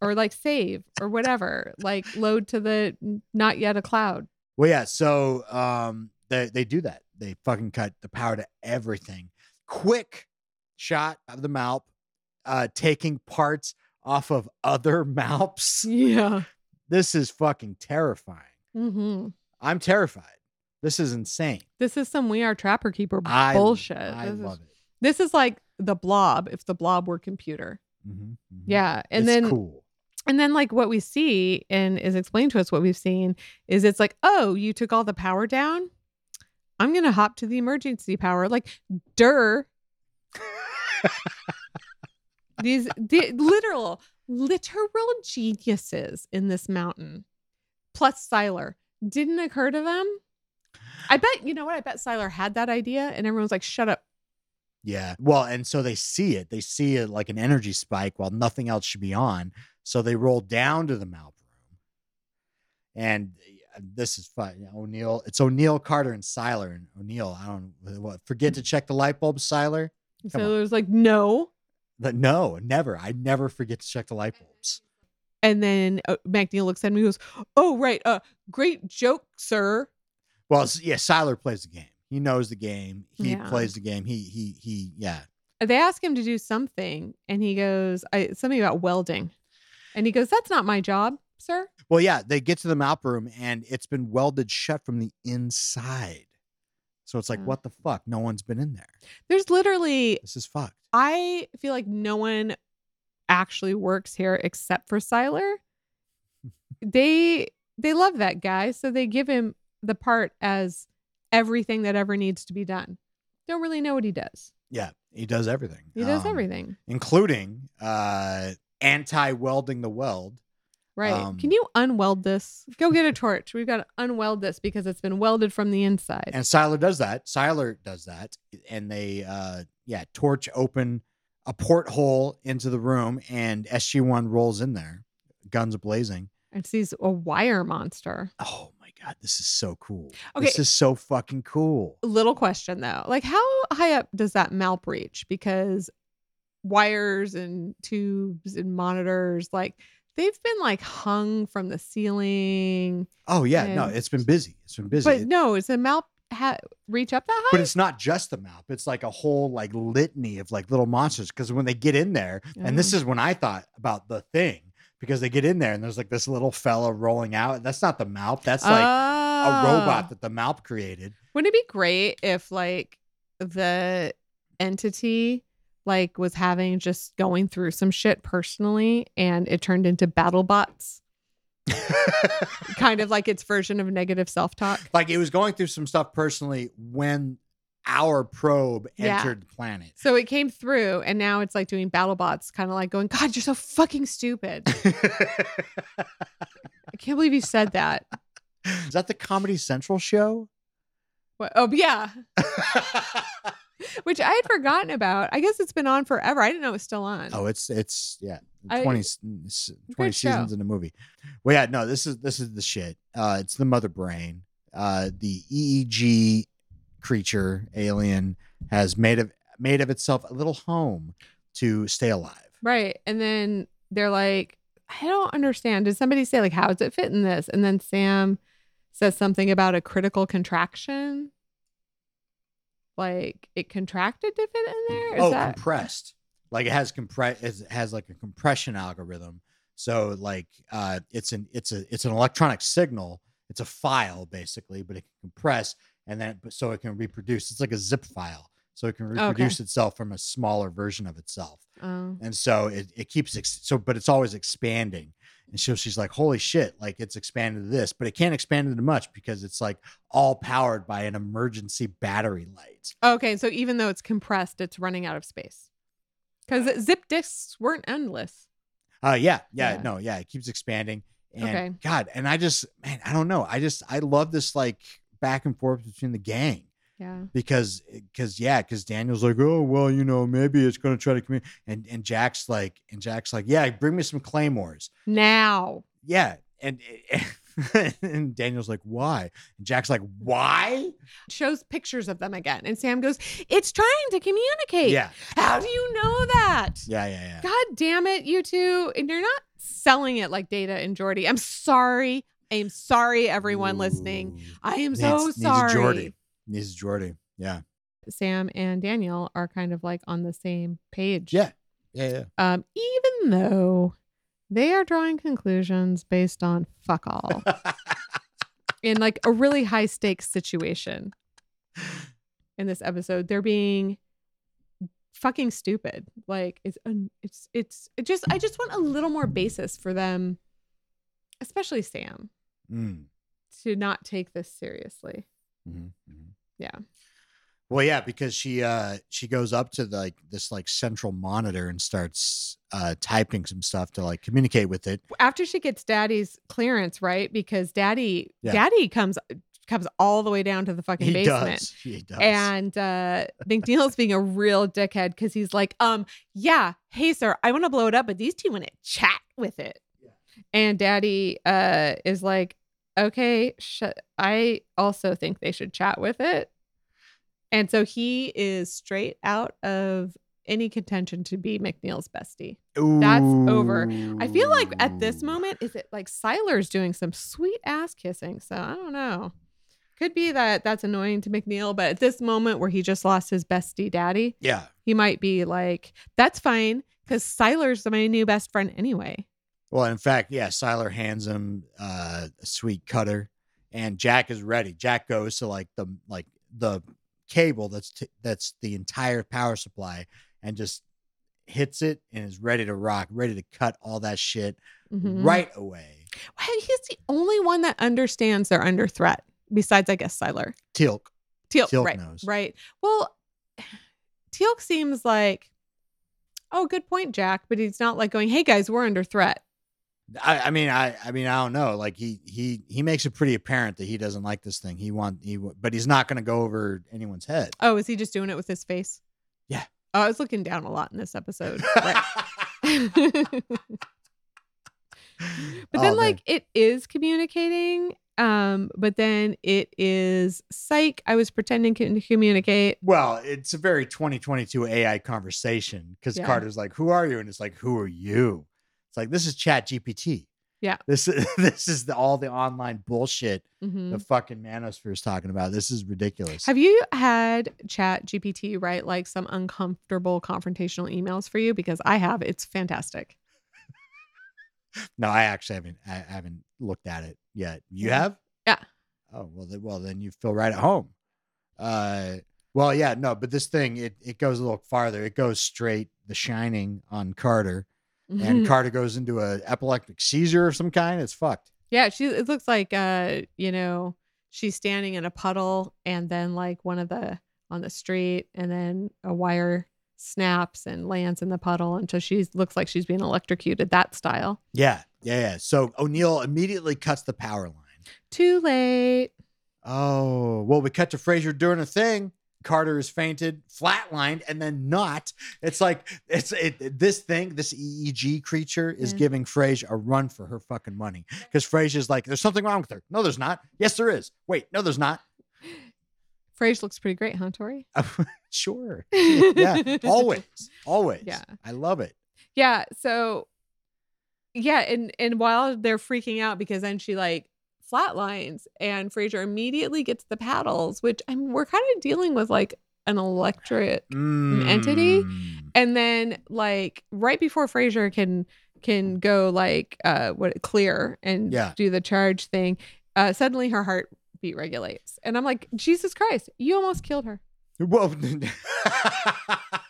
or like save or whatever, like load to the not yet a cloud. Well, yeah. So um, they they do that. They fucking cut the power to everything. Quick shot of the Malp, uh, taking parts off of other Malps. Yeah. This is fucking terrifying. Mm-hmm. I'm terrified. This is insane. This is some we are trapper keeper I bullshit. I this, love is, it. this is like the blob if the blob were computer. Mhm, mhm. Yeah. And It's then cool. And then, like, what we see and is explained to us, what we've seen is it's like, oh, you took all the power down. I'm going to hop to the emergency power. Like, dur. These the literal, literal geniuses in this mountain, plus Siler, didn't occur to them. I bet, you know what? I bet Siler had that idea and everyone's like, shut up. Yeah. Well, and so they see it. They see it like an energy spike while nothing else should be on. So they roll down to the Malp room. And this is fun. O'Neill, it's O'Neill, Carter, and Siler. And O'Neill, I don't what forget to check the light bulb, Siler. So Come on. like, no. But no, never. I never forget to check the light bulbs. And then uh, McNeil looks at me and goes, oh, right. Uh, great joke, sir. Well, yeah, Siler plays the game. He knows the game. He Yeah. plays the game. He he he yeah. They ask him to do something and he goes, I, something about welding. And he goes, that's not my job, sir. Well, yeah, they get to the Malp room and it's been welded shut from the inside. So it's like, Yeah. what the fuck? No one's been in there. There's literally This is fucked. I feel like no one actually works here except for Siler. they they love that guy, so they give him the part as everything that ever needs to be done. Don't really know what he does. Yeah, he does everything. He does Um, everything. including uh anti-welding the weld. Right. um, Can you unweld this? Go get a torch. We've got to unweld this because it's been welded from the inside. And Siler does that. Siler does that. And they uh yeah, torch open a porthole into the room and SG1 rolls in there, guns blazing. and sees a wire monster. Oh my god, this is so cool. Okay. This is so fucking cool. Little question though. Like how high up does that malp reach? Because wires and tubes and monitors, like they've been like hung from the ceiling. Oh yeah, no, it's been busy. It's been busy. But It- no, is a malp ha- reach up that high? but it's not just the map. It's like a whole like litany of like little monsters. Because when they get in there, and this is when I thought about the thing, because they get in there and there's like this little fella rolling out. That's not the Malp. That's like a robot Oh. that the Malp created. Wouldn't it be great if like the entity like was having just going through some shit personally and it turned into battle bots? kind of like its version of negative self-talk. like it was going through some stuff personally when our probe Yeah. entered the planet. So it came through and now it's like doing battle bots, kind of like going, God, you're so fucking stupid. I can't believe you said that. is that the Comedy Central show? What? Oh, yeah. Which I had forgotten about. I guess it's been on forever. I didn't know it was still on. Oh, it's it's yeah, I- 20, s- s- 20 Good show. seasons in a movie. Well, yeah, no, this is this is the shit. Uh it's the mother brain. Uh the EEG creature alien has made of made of itself a little home to stay alive. Right. And then they're like, I don't understand. Did somebody say, like, how does it fit in this? And then Sam says something about a critical contraction. Like it contracted to fit in there? Is oh, that compressed. Like it has compress it has like a compression algorithm. So like uh it's an it's a it's an electronic signal. It's a file basically, but it can compress and then so it can reproduce. It's like a zip file. So it can reproduce itself from a smaller version of itself. oh. And so it, it keeps ex- so but it's always expanding. And so she's like, holy shit, like it's expanded to this, but it can't expand into much because it's like all powered by an emergency battery light. Okay, so even though it's compressed, it's running out of space. Because zip disks weren't endless. Uh yeah, yeah, Yeah. no, yeah, it keeps expanding. And Okay. God, and I just man, I don't know. I just I love this like back and forth between the gang Yeah. because eh, because yeah, because Daniel's like, oh well, you know, maybe it's gonna try to in. And and Jack's like, and Jack's like, yeah, bring me some claymores. Now. Yeah. And eh, and Daniel's like, why? And Jack's like, why? Shows pictures of them again. And Sam goes, It's trying to communicate. Yeah. How do you know that? Yeah, yeah, yeah. God damn it, you two. And you're not selling it like Data and Geordi. I'm sorry. I am sorry, everyone listening. I am so needs sorry. Geordi. Needs a Geordi. Yeah. Sam and Daniel are kind of like on the same page. Yeah. Yeah, yeah. Um, even though they are drawing conclusions based on fuck all in like a really high stakes situation in this episode. They're being fucking stupid. Like it's it's it's it just I just want a little more basis for them, especially Sam, Mm. to not take this seriously. Mhm, mhm. Yeah. Well, yeah, because she uh she goes up to the, like this like central monitor and starts uh typing some stuff to like communicate with it. After she gets Daddy's clearance, right? Because Daddy Yeah. Daddy comes comes all the way down to the fucking He basement. does. He does. And uh McNeil's being a real dickhead because he's like, um, yeah, hey sir, I want to blow it up, but these two want to chat with it. Yeah. And daddy uh is like, okay, sh- I also think they should chat with it. And so he is straight out of any contention to be McNeil's bestie. that's over. I feel like at this moment, is it like Siler's doing some sweet ass kissing? So I don't know. Could be that that's annoying to McNeil, but at this moment where he just lost his bestie daddy, Yeah. he might be like, that's fine because Siler's my new best friend anyway. Well, in fact, yeah, Siler hands him uh, a sweet cutter, and Jack is ready. Jack goes to like the like the cable that's t- that's the entire power supply, and just hits it and is ready to rock, ready to cut all that shit Mhm. right away. Wow, He's the only one that understands they're under threat, besides, I guess, Siler. Teal'c. Teal'c, Teal'c right, knows. right. Well, Teal'c seems like, oh, good point, Jack, but he's not like going, hey guys, we're under threat. I, I mean, I, I mean, I don't know. Like he, he, he makes it pretty apparent that he doesn't like this thing. He want, he, but he's not going to go over anyone's head. Oh, is he just doing it with his face? Yeah. Oh, I was looking down a lot in this episode. Right. but Oh, then man. like it is communicating um but then it is psych i was pretending to communicate Well, it's a very 2022 AI conversation because Yeah. Carter's like, "Who are you?" and it's like, "Who are you?" It's like this is Chat GPT. Yeah. This is this is the, all the online bullshit Mhm. the fucking manosphere is talking about. This is ridiculous. have you had chat gpt write like some uncomfortable confrontational emails for you because i have it's fantastic no, I actually haven't. I haven't looked at it yet. You have? Yeah. Oh well, then, well then you feel right at home. Uh, well, yeah, no, but this thing it it goes a little farther. It goes straight The Shining on Carter. And Carter goes into an epileptic seizure of some kind. It's fucked. yeah she it looks like uh you know she's standing in a puddle and then like one of the on the street and then a wire snaps and lands in the puddle until she looks like she's being electrocuted that style Yeah, yeah, yeah. So O'Neill immediately cuts the power line. too late Oh, well, we cut to Fraiser doing a thing. Carter is fainted, flatlined, and then not. It's like it's it, this thing, this EEG creature is Yeah. giving Fraiser a run for her fucking money. Because Fraiser's like, there's something wrong with her. No, there's not. Yes, there is. Wait, no, there's not. Fraiser looks pretty great, huh, Tory? sure. Yeah, always, always. Yeah. I love it. Yeah. So, yeah, and and while they're freaking out because then she like flatlines and Fraiser immediately gets the paddles, which I mean we're kind of dealing with like an electric, entity? Mm. and then like right before Fraiser can can go like uh what clear and Yeah. do the charge thing, uh suddenly her heartbeat regulates, and I'm like Jesus Christ, you almost killed her. Well,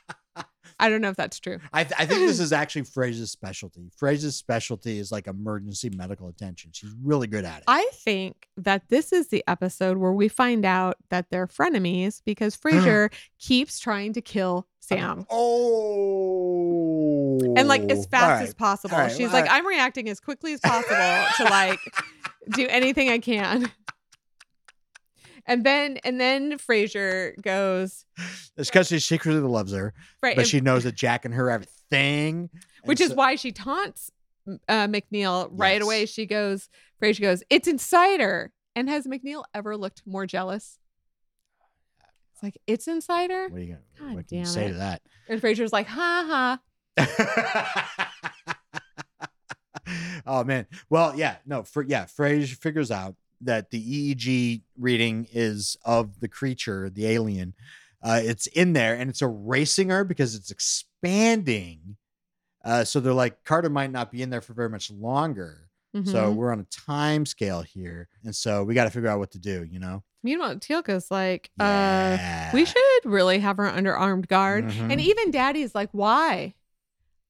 I don't know if that's true. I, th- I think this is actually Fraiser's specialty. Fraiser's specialty is like emergency medical attention. She's really good at it. I think that this is the episode where we find out that they're frenemies because Fraiser keeps trying to kill Sam. Oh, And like as fast All as possible. Right, She's well, like, I- I'm reacting as quickly as possible to like do anything I can. And then and then Fraiser goes, It's because she secretly loves her, right, but and- she knows that Jack and her have a thing. which is so- why she taunts uh, McNeil right Yes. away. She goes, Fraiser goes, It's insider." And has McNeil ever looked more jealous? It's like, it's insider. What, are you gonna, what you say to that? And Fraiser's like, ha ha. oh man. Well, yeah, no, for yeah, Fraiser figures out that the EEG reading is of the creature, the alien. Uh, it's in there and it's erasing her because it's expanding. Uh, so they're like, Carter might not be in there for very much longer. So Mhm. we're on a time scale here. And so we got to figure out what to do, you know? Meanwhile, Teal'c's like, uh, we should really have her under armed guard. Mhm. And even Daddy's like, why?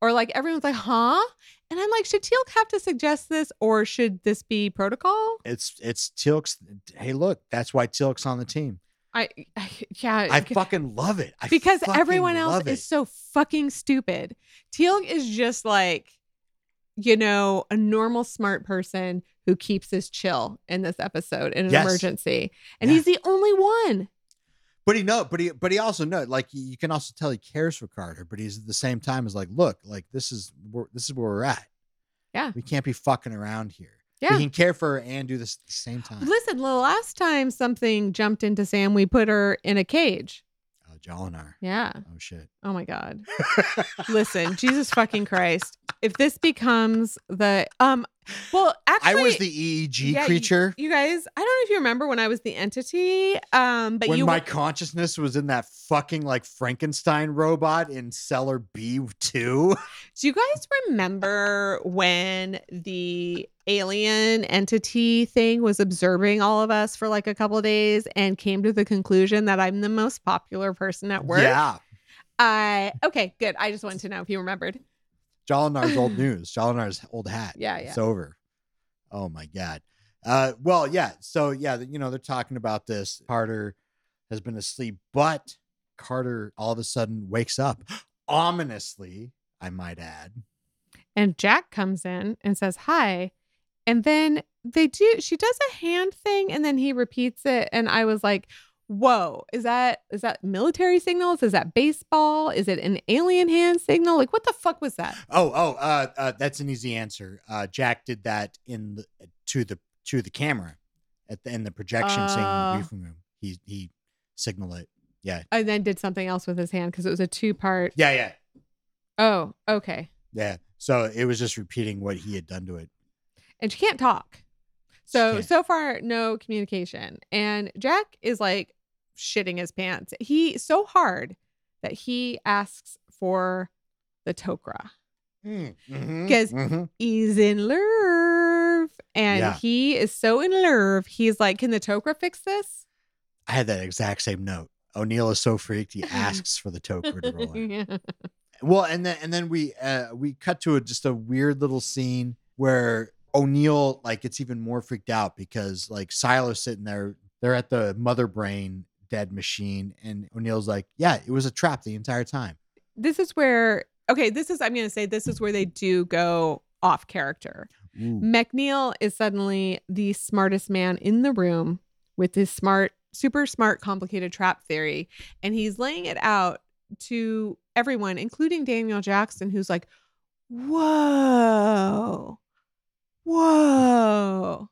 Or like everyone's like, huh? And I'm like, should Teal'c have to suggest this, or should this be protocol? It's it's Teal'c's. Hey, look, that's why Teal'c's on the team. I, I yeah, I fucking love it. I because everyone else is it. so fucking stupid. Teal'c is just like, you know, a normal smart person who keeps his chill in this episode in an Yes. emergency, and Yeah. he's the only one. But he know, but he, but he also know, like you can also tell he cares for Carter. But he's at the same time is like, look, like this is where this is where we're at. Yeah. we can't be fucking around here. Yeah. we can care for her and do this at the same time. Listen, the last time something jumped into Sam, we put her in a cage. Yeah. Oh shit. Oh my God. Listen, Jesus fucking Christ. If this becomes the um well actually I was the EEG yeah, creature You, guys, I don't know if you remember when I was the entity. Um, but when you my consciousness was in that fucking like Frankenstein robot in cellar B two. do you guys remember when the alien entity thing was observing all of us for like a couple days and came to the conclusion that I'm the most popular person at work? Yeah, I okay, good. I just wanted to know if you remembered. Jolinar's old news. Jolinar's old hat. Yeah, yeah. It's over. Oh my god. Uh, well, yeah. So yeah, you know they're talking about this. Carter has been asleep, but Carter all of a sudden wakes up, ominously. I might add. And Jack comes in and says hi. And then they do she does a hand thing and then he repeats it. And I was like, whoa, is that is that military signals? Is that baseball? Is it an alien hand signal? Like what the fuck was that? Oh, oh, uh, uh, that's an easy answer. Uh, Jack did that in the to the to the camera at the in the projection scene in the briefing room. He he signaled it. Yeah, And then did something else with his hand because it was a two part. yeah, yeah, Oh, okay. yeah. So it was just repeating what he had done to it. And she can't talk. So so far, no communication. And Jack is like shitting his pants. He so hard that he asks for the Tok'ra. Mm-hmm, 'Cause- mhm. he's in love and Yeah. he is so in love he's like can the Tok'ra fix this I had that exact same note. O'Neill is so freaked he asks for the Tok'ra to roll. in. Yeah. Well, and then and then we uh we cut to a just a weird little scene where O'Neill like gets even more freaked out because like Siler's sitting there, they're at the mother brain dead machine, and O'Neill's like, Yeah, it was a trap the entire time. this is where okay this is i'm gonna say this is where they do go off character Ooh. mcneil is suddenly the smartest man in the room with his smart super smart complicated trap theory and he's laying it out to everyone including daniel jackson who's like whoa whoa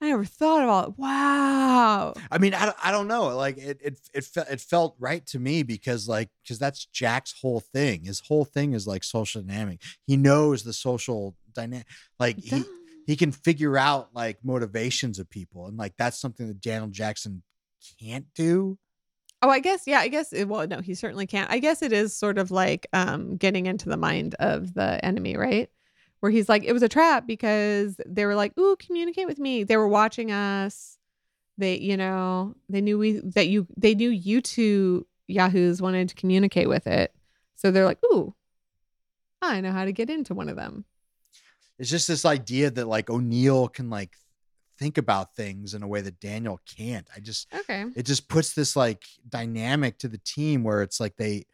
i never thought about it wow I mean, I, don't- I don't know. Like it it it, fe- it felt right to me because like because that's Jack's whole thing. His whole thing is like social dynamic. He knows the social dynamic. Like he he can figure out like motivations of people and like that's something that Daniel Jackson can't do. Oh, I guess yeah, I guess it, well no, he certainly can't. I guess it is sort of like um getting into the mind of the enemy, right? Where he's like it was a trap because they were like, "Ooh, communicate with me." They were watching us. They, you know, they knew we that you they knew you two yahoos wanted to communicate with it. So they're like, "Ooh, I know how to get into one of them." It's just this idea that like O'Neill can like think about things in a way that Daniel can't. I just Okay. it just puts this like dynamic to the team where it's like they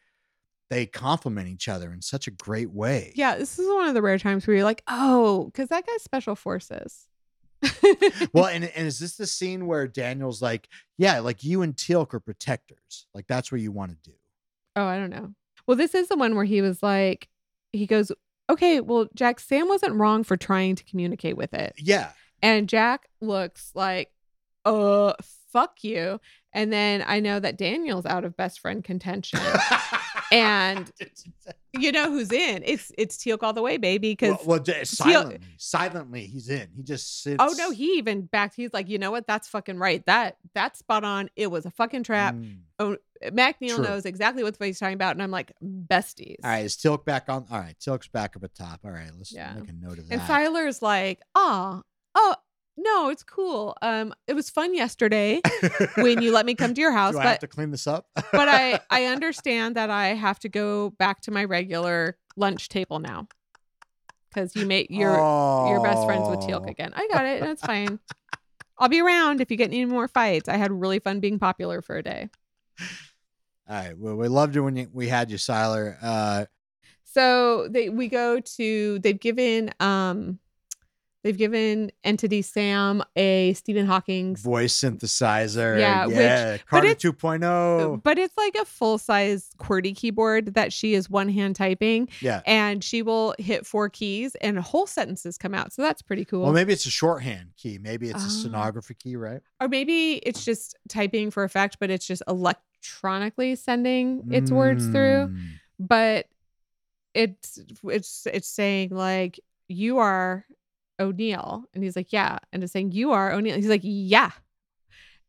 they complement each other in such a great way. Yeah, this is one of the rare times where you're like, "Oh, cuz that guy's special forces." Well, and, and is this the scene where Daniel's like, yeah, like you and Teal'c are protectors. Like that's what you want to do. Oh, I don't know. Well, this is the one where he was like, he goes, okay, well, Jack, Sam wasn't wrong for trying to communicate with it. Yeah. And Jack looks like, uh, fuck you. And then I know that Daniel's out of best friend contention. And- you know who's in? It's it's Teal'c all the way, baby. Because well, well, silently, silently, he's in. He just sits. oh no, he even backed. He's like, you know what? That's fucking right. That that's spot on. It was a fucking trap. Mm. Mac Neal True. knows exactly what he's talking about, and I'm like, besties. All right, is Teal'c back on? All right, Teal'c's back up at top. All right, let's Yeah. make a note of that. And Siler's like, oh, oh, no, it's cool. Um, it was fun yesterday when you let me come to your house, Do I have to clean this up? but I I understand that I have to go back to my regular lunch table now because you make you're you're best friends with Teal'c Oh. again. I got it. That's fine. I'll be around if you get any more fights. I had really fun being popular for a day. All right. Well, we loved you when you, we had you, Siler. Uh, So they we go to they've given um they've given entity Sam a Stephen Hawking's voice synthesizer. Yeah, which- yeah. but Carter it's- 2.0. but it's like a full size QWERTY keyboard that she is one hand typing Yeah. and she will hit four keys and whole sentences come out. So that's pretty cool. Well, maybe it's a shorthand key. Maybe it's a Oh. stenography key, right? or maybe it's just typing for effect, but it's just electronically sending its words through. Mm. But it's it's it's saying like you are O'Neill, and he's like yeah, and it's saying you are O'Neill. He's like yeah,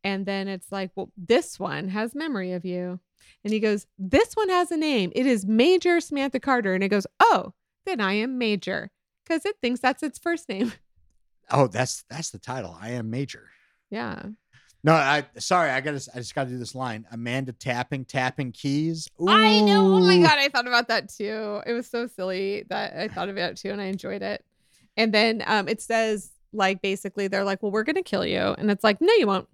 and then it's like well this one has memory of you, and he goes this one has a name. It is Major Samantha Carter, and it goes oh then I am Major because it thinks that's its first name. Oh, that's that's the title. I am Major. Yeah. No, I sorry. I got to. I just got to do this line. Amanda tapping, tapping keys. I know. Oh my god, I thought about that too. It was so silly that I thought about it too, and I enjoyed it. And then um, it says like basically they're like, "Well, we're gonna kill you," and it's like, "No, you won't.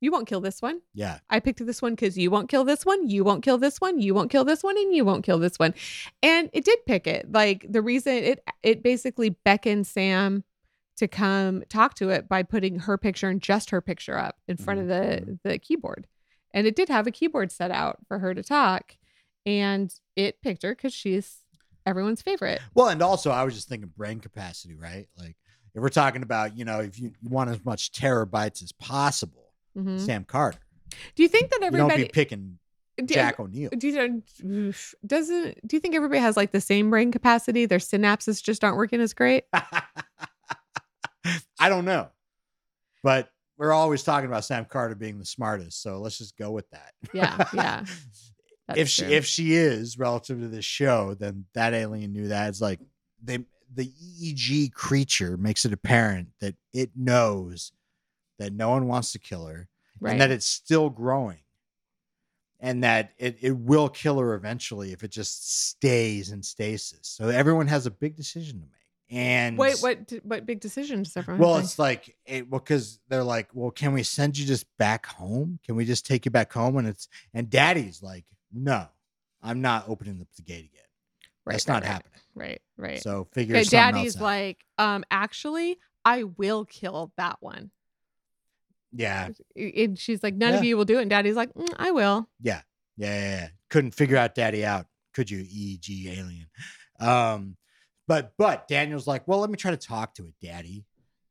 You won't kill this one. Yeah. I picked this one because you won't kill this one. You won't kill this one. You won't kill this one, and you won't kill this one." And it did pick it. Like the reason it it basically beckoned Sam to come talk to it by putting her picture and just her picture up in front of the Mhm. the keyboard. And it did have a keyboard set out for her to talk. And it picked her because she's everyone's favorite. Well, and also I was just thinking brain capacity, right? Like if we're talking about, you know, if you, you want as much terabytes as possible, Mhm. Sam Carter. Do you think that You don't be picking do, Jack O'Neill. do you, doesn't do you think everybody has like the same brain capacity? Their synapses just aren't working as great. I don't know. But we're always talking about Sam Carter being the smartest, so let's just go with that. Yeah, yeah. That's if she true. if she is relative to this show, then that alien knew that. It's like they the EEG creature makes it apparent that it knows that no one wants to kill her right. and that it's still growing. And that it, it will kill her eventually if it just stays in stasis. So everyone has a big decision to make. And Wait, what what big decision does everyone well, it's like it well, because they're like, well, can we send you just back home? Can we just take you back home? And it's and Daddy's like, no, I'm not opening up the gate again. Right, That's right, not right, happening. Right, right. So figure. Okay, something daddy's else out. like, um, actually, I will kill that one. yeah, And she's like, none of you will do it. And daddy's like, "Mm, I will. yeah, yeah, yeah, yeah. Couldn't figure out Daddy out, could you, E.G. alien? Um, but but Daniel's like, well, let me try to talk to it, Daddy.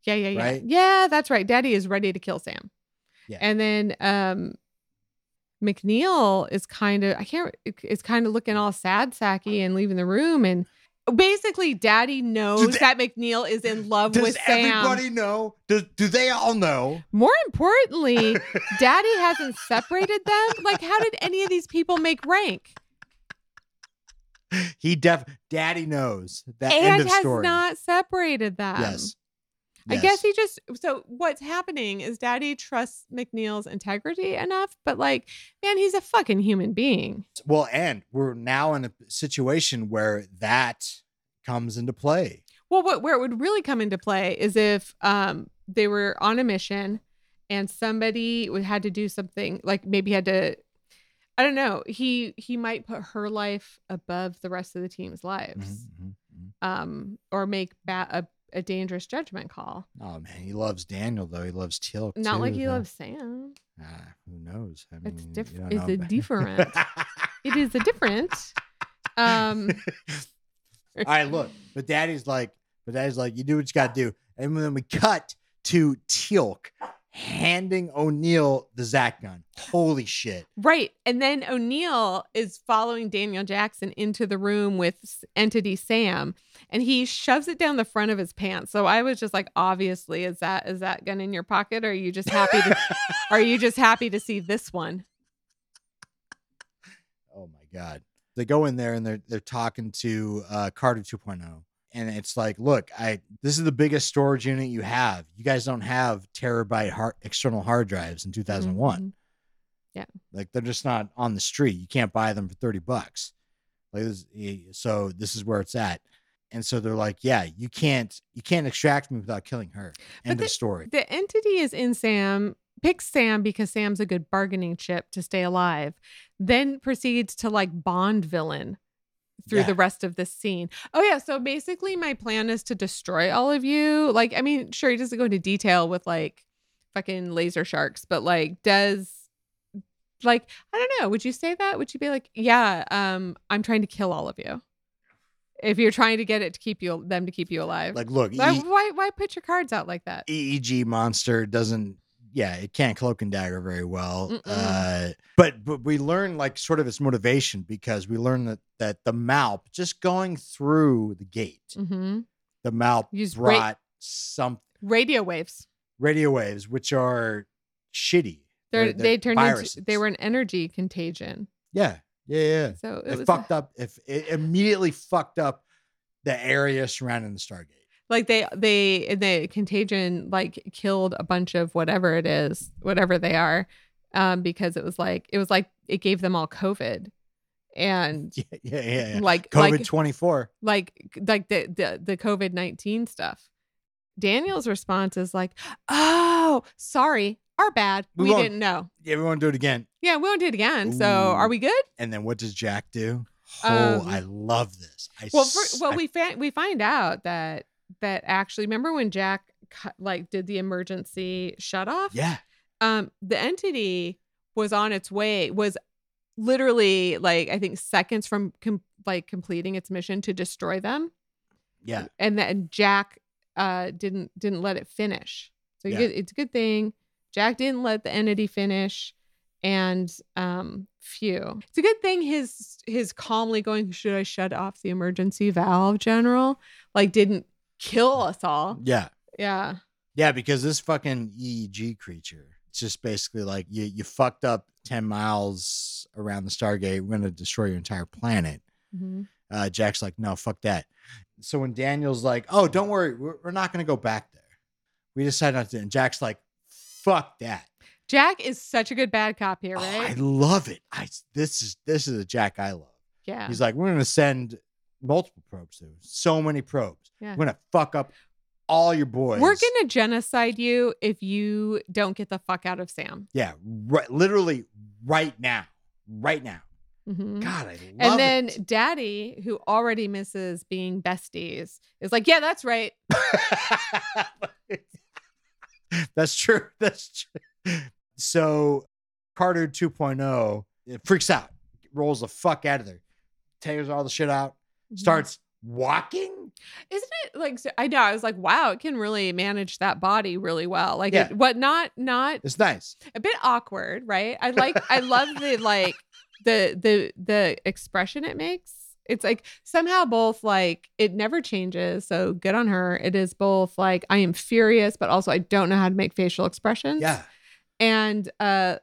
Yeah, yeah, yeah. Right? Yeah, that's right. Daddy is ready to kill Sam. Yeah. And then um McNeil is kind of I can't is kind of looking all sad sacky and leaving the room and basically daddy knows they- that McNeil is in love with Sam. Does everybody know? Do, do they all know? More importantly, daddy hasn't separated them. Like how did any of these people make rank? He def Daddy knows that and end of has story. not separated them. yes. I guess he just so what's happening is daddy trusts McNeil's integrity enough, but like, man, he's a fucking human being. Well, and we're now in a situation where that comes into play. Well, what where it would really come into play is if um they were on a mission and somebody would- had to do something like maybe had to I don't know, he he might put her life above the rest of the team's lives. Mhm, mhm. Um or make ba- a, a dangerous judgment call. Oh man, he loves Daniel though. He loves Teal'c. Not like he though. loves Sam. Ah, who knows? I mean, It's don't it's a different. It is a different. Um All right, look, but Daddy's like, but Daddy's like, you do what you got to do, and then we cut to Teal'c handing O'Neill the Zat gun. Holy shit! Right. And then O'Neill is following Daniel Jackson into the room with entity Sam and he shoves it down the front of his pants. So I was just like, obviously, is that is that gun in your pocket? Or are you just happy to are you just happy to see this one? Oh my god. They go in there and they're they're talking to uh Carter 2.0 and it's like, look, I this is the biggest storage unit you have. You guys don't have terabyte hard, external hard drives in 2001. Mhm. Like they're just not on the street. You can't buy them for 30 bucks. Like this, so this is where it's at. And so they're like, yeah, you can't you can't extract me without killing her. But End of story. The entity is in Sam, picks Sam because Sam's a good bargaining chip to stay alive, then proceeds to like Bond villain through Yeah. the rest of this scene. Oh, yeah. So basically, my plan is to destroy all of you. Like, I mean, sure, he doesn't go into detail with like fucking laser sharks, but like, does like, I don't know. Would you say that? Would you be like, yeah, um, I'm trying to kill all of you? If you're trying to get it to keep you them to keep you alive, like, look, why, E- why why put your cards out like that? EEG monster doesn't yeah it can't cloak and dagger very well uh but but we learn like sort of its motivation because we learn that that the malp just going through the gate Mm-hmm. the malp Use ra- brought some Radio waves. radio waves which are shitty They're, They're- they they're turned into they were an energy contagion. yeah yeah yeah So it, it, fucked up if it immediately fucked up the area surrounding the stargate like they they the contagion like killed a bunch of whatever it is, whatever they are, um, because it was like it was like it gave them all COVID, and yeah yeah yeah, yeah. like covid like 24 like like the the the COVID nineteen stuff. Daniel's response is like, "Oh, sorry, our bad. We We, didn't know. yeah we won't do it again Yeah, we won't do it again. So, are we good?" And then what does Jack do? Oh, Um, I love this. I Well, for, well, I- we find we find out that that actually remember when Jack cut, like did the emergency shut off. yeah, Um, the entity was on its way. Was literally like I think seconds from com- like completing its mission to destroy them, yeah, and then Jack uh didn't didn't let it finish. So Yeah. it's a good thing Jack didn't let the entity finish. And um, phew, it's a good thing his his calmly going, should I shut off the emergency valve, General? Like didn't kill us all. yeah, Yeah. yeah. Because this fucking EEG creature, it's just basically like you you fucked up ten miles around the Stargate. We're gonna destroy your entire planet. Mhm. Uh, Jack's like, no, fuck that. So when Daniel's like, oh, don't worry, we're, we're not gonna go back there. We decided not to. And Jack's like, fuck that. Jack is such a good bad cop here, Oh, I love it. I this is this is a Jack I love. yeah. He's like, we're gonna send multiple probes to so many probes. Yeah. We're gonna fuck up all your boys. We're gonna genocide you if you don't get the fuck out of Sam. yeah, right, literally right now, right now. Mhm. God, I love And then it. Daddy, who already misses being besties, is like, "Yeah, that's right. That's true. That's true. So Carter 2.0 it freaks out, rolls the fuck out of there, tears all the shit out. Starts walking. Isn't it like so- I know? I was like, wow, it can really manage that body really well. Like, Yeah. it, what? Not not It's nice. a bit awkward, right? I like I love the like the the the expression it makes. It's like somehow both like it never changes. So good on her. It is both like I am furious, but also I don't know how to make facial expressions. Yeah. And uh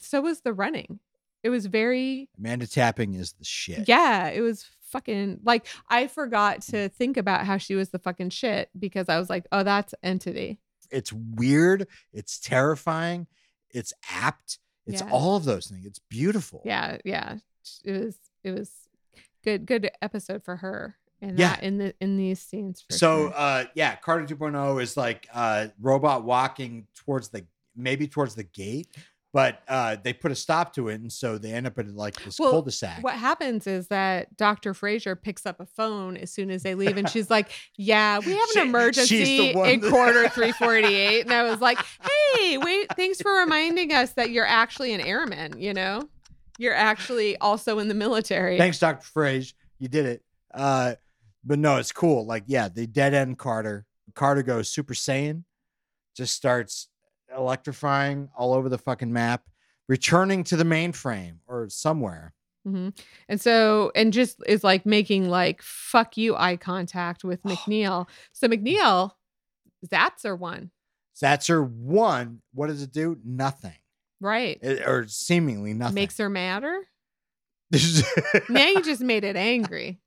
so was the running. It was very Amanda tapping is the shit. yeah, it was fucking like I forgot to think about how she was the fucking shit because I was like, oh, that's entity. It's weird. It's terrifying. It's apt. It's Yeah. all of those things. It's beautiful. yeah yeah it was it was good good episode for her in Yeah. that in the in these scenes for so sure. uh yeah carter 2.0 is like uh robot walking towards the maybe towards the gate but uh they put a stop to it and so they end up in like this Well, cul-de-sac what happens is that Dr. Fraiser picks up a phone as soon as they leave and she's like, Yeah, we have an she's emergency in that- quarter 348. And I was like, Hey, wait, thanks for reminding us that you're actually an airman, you know? You're actually also in the military. thanks dr Fraiser you did it uh but no it's cool like yeah they dead end carter carter goes super saiyan just starts electrifying all over the fucking map returning to the mainframe or somewhere hmm And so, and just is like making like fuck you eye contact with McNeil. So McNeil, Zats are one, Zatzer one what does it do nothing right? It- or seemingly nothing Makes her madder. now you just made it angry.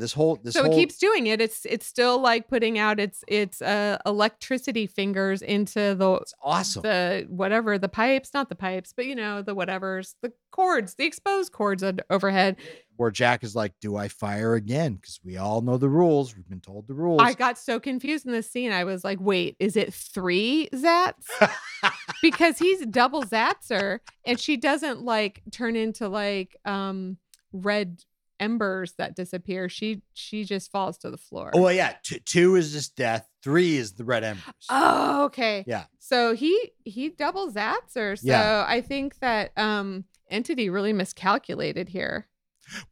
This whole this so whole it keeps doing it. It's it's still like putting out its its uh, electricity fingers into the it's awesome. the whatever the pipes, not the pipes, but you know the whatevers, the cords, the exposed cords overhead. Where Jack is like, "Do I fire again?" Because we all know the rules. We've been told the rules. I got so confused in this scene. I was like, wait, is it three zats? because he's double zatser and she doesn't like turn into like um red embers that disappear. She she just falls to the floor. oh well, yeah. Two, two is just death. Three is the red embers. Oh, okay. Yeah. So he he double zatser. So Yeah. I think that um entity really miscalculated here.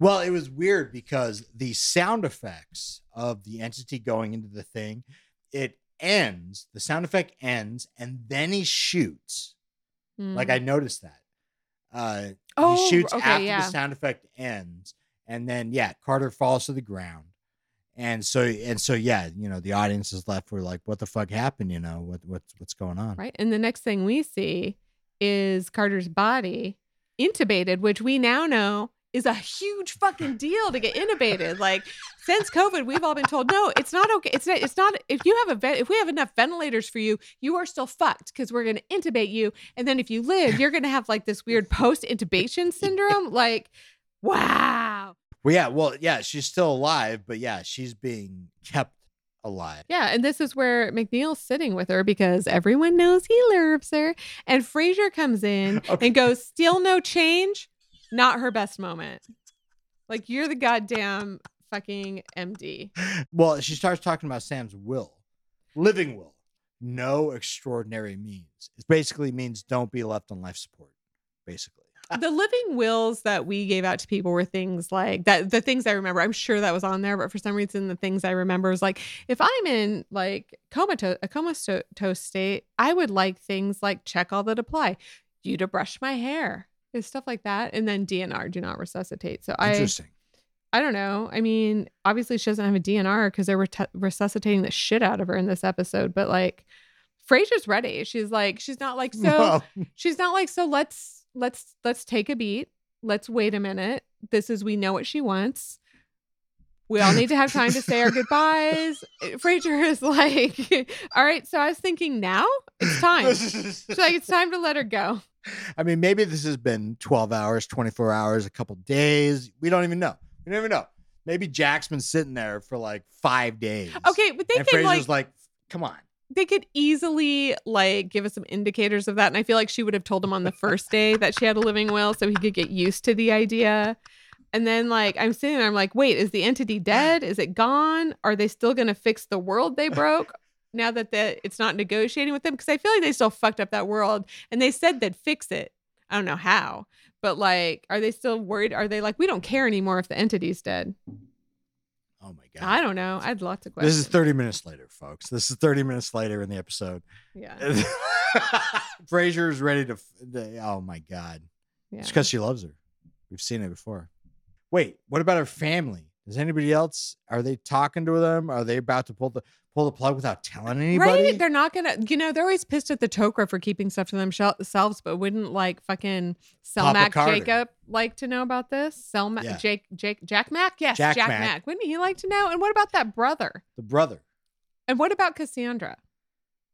Well, it was weird because the sound effects of the entity going into the thing, it ends. The sound effect ends, and then he shoots. Like Mm. I noticed that. Uh, Oh, he shoots okay, after yeah. the sound effect ends, and then yeah, Carter falls to the ground, and so and so yeah, you know the audience is left with like, what the fuck happened? You know what what's what's going on? right. And the next thing we see is Carter's body intubated, which we now know is a huge fucking deal to get intubated. like since COVID, we've all been told, no, it's not okay. It's not, it's not if you have a vet, if we have enough ventilators for you, you are still fucked because we're gonna intubate you. And then if you live, you're gonna have like this weird post-intubation syndrome. Like, wow. Well, yeah, well, yeah, she's still alive, but yeah, she's being kept alive. Yeah, and this is where McNeil's sitting with her because everyone knows he loves her. And Fraiser comes in Okay. and goes, "Still no change." Not her best moment. Like you're the goddamn fucking MD. Well, she starts talking about Sam's will, living will, no extraordinary means. It basically means don't be left on life support, basically. The living wills that we gave out to people were things like that. The things I remember, I'm sure that was on there, but for some reason, the things I remember is like if I'm in like comatose, a comatose state, I would like things like check all that apply, you to brush my hair, and stuff like that, and then DNR, do not resuscitate. So I, Interesting. I don't know. I mean, obviously she doesn't have a DNR because they're ret- resuscitating the shit out of her in this episode, but like. Fraiser's ready. She's like, she's not like, so Well, she's not like so let's let's let's take a beat let's wait a minute this is we know what she wants we all need to have time to say our goodbyes eh, Fraiser is like all right so i was thinking now it's time she's like it's time to let her go I mean, maybe this has been 12 hours, 24 hours, a couple days. We don't even know. We don't even know. Maybe Jack's been sitting there for like five days. okay but they and can Fraiser's like like, come on. They could easily like give us some indicators of that and i feel like she would have told him on the first day that she had a living will so he could get used to the idea. And then like i'm sitting there i'm like wait is the entity dead? Is it gone? Are they still going to fix the world they broke now that the, it's not negotiating with them? Because i feel like they still fucked up that world and they said they'd fix it. I don't know how but like are they still worried? Are they like we don't care anymore if the entity's dead God. i don't know i had lots of questions This is 30 minutes later, folks. This is 30 minutes later in the episode. yeah Fraiser is ready to. Oh my God. yeah It's because she loves her. We've seen it before. Wait, what about her family? Does anybody else? Are they talking to them? Are they about to pull the pull the plug without telling anybody? Right? They're not gonna, you know, they're always pissed at the Tok'ra for keeping stuff to themselves, but wouldn't like fucking Selmak Jacob like to know about this? Selmak Yeah. Jake Jake Jack Mac? Yes, Jack Jack, Mac. Mac. Wouldn't he like to know? And what about that brother? the brother, And what about Cassandra?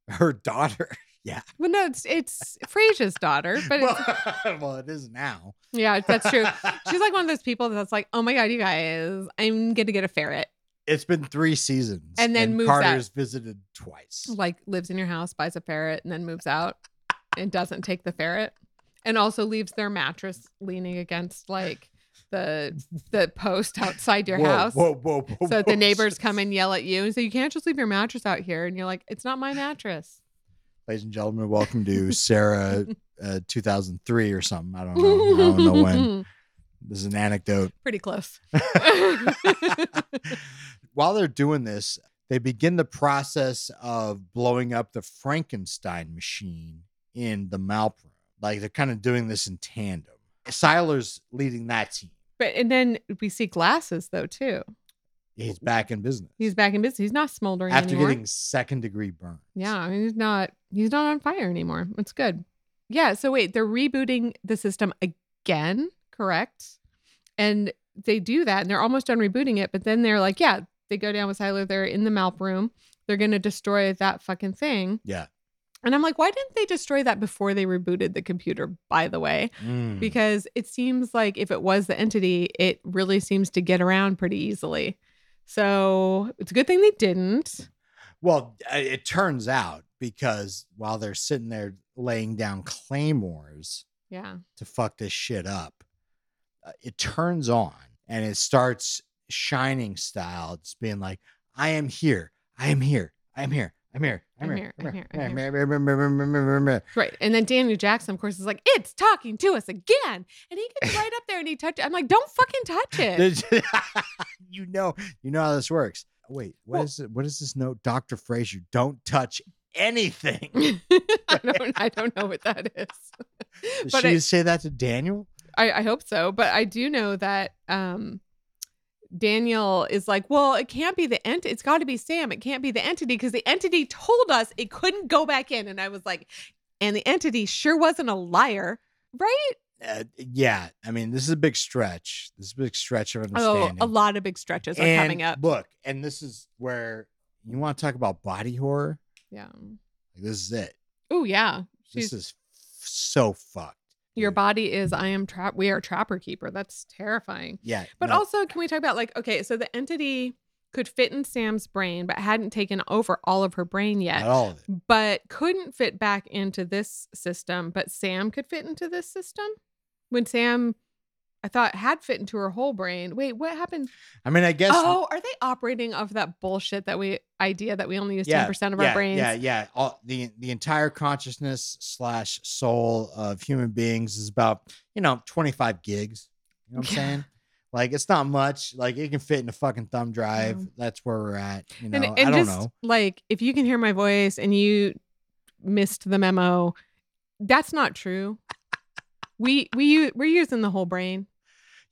her daughter. Yeah. Well, no, it's it's Fraiser's daughter, but well, well, it is now. yeah, that's true. She's like one of those people that's like, oh my god, you guys, I'm gonna get a ferret. It's been three seasons, And then moves out. Carter's visited twice. Like lives in your house, buys a ferret, and then moves out and doesn't take the ferret. And also leaves their mattress leaning against like the the post outside your Whoa, house. Whoa, whoa, whoa, So whoa. the neighbors come and yell at you and say, You can't just leave your mattress out here. And you're like, It's not my mattress. Ladies and gentlemen, welcome to Sarah uh, 2003 or something. I don't know. I don't know when. This is an anecdote. Pretty close. While they're doing this, they begin the process of blowing up the Frankenstein machine in the Malp room. Like they're kind of doing this in tandem. Siler's leading that team. but and then we see glasses though too. He's back in business. He's back in business. He's not smoldering after anymore. getting second degree burns. Yeah, I mean, he's not he's not on fire anymore. It's good. Yeah, so wait, they're rebooting the system again, correct? And they do that and they're almost done rebooting it, but then they're like, yeah, they go down with Siler, they're in the Malp room, they're gonna destroy that fucking thing. Yeah. And I'm like, why didn't they destroy that before they rebooted the computer, by the way? Mm. Because it seems like if it was the entity, it really seems to get around pretty easily. So it's a good thing they didn't. Well, it turns out because while they're sitting there laying down claymores Yeah. to fuck this shit up, uh, it turns on and it starts shining style, just being like, I am here. I am here. I am here. I'm here. I'm I'm here. here, I'm here, I'm I'm here. I'm here. Right. And then Daniel Jackson, of course, is like, it's talking to us again. And he gets right up there and he touches I'm like, don't fucking touch it. you know, you know how this works. Wait, what Well- is it? What is this note? Dr. Fraiser, don't touch anything. I don't I don't know what that is. Did but she I, say that to Daniel? I, I hope so. But I do know that um Daniel is like, well, it can't be the ent. It's got to be Sam. It can't be the entity because the entity told us it couldn't go back in. And I was like, and the entity sure wasn't a liar, right? Uh, yeah, I mean, this is a big stretch. This is a big stretch of understanding. Oh, a lot of big stretches are And coming up. Look, and this is where you want to talk about body horror. Yeah. Like, this is it. Oh yeah. She's This is f- so fucked. Your body is I am trap. We are trapper keeper. That's terrifying. Yeah, But no, also, can we talk about like okay, so the entity could fit in Sam's brain, but hadn't taken over all of her brain not yet, all of it. but couldn't fit back into this system. But Sam could fit into this system when Sam, I thought, had fit into her whole brain. Wait, what happened? I mean, I guess. Oh, are they operating off that bullshit that we idea that we only use ten yeah, percent of yeah, our brains? Yeah, yeah. All, the the entire consciousness slash soul of human beings is about you know twenty five gigs. You know what I'm saying? Like it's not much. Like it can fit in a fucking thumb drive. Yeah. That's where we're at. You know, and, I don't just know. like if you can hear my voice and you missed the memo, that's not true. we we we're using the whole brain,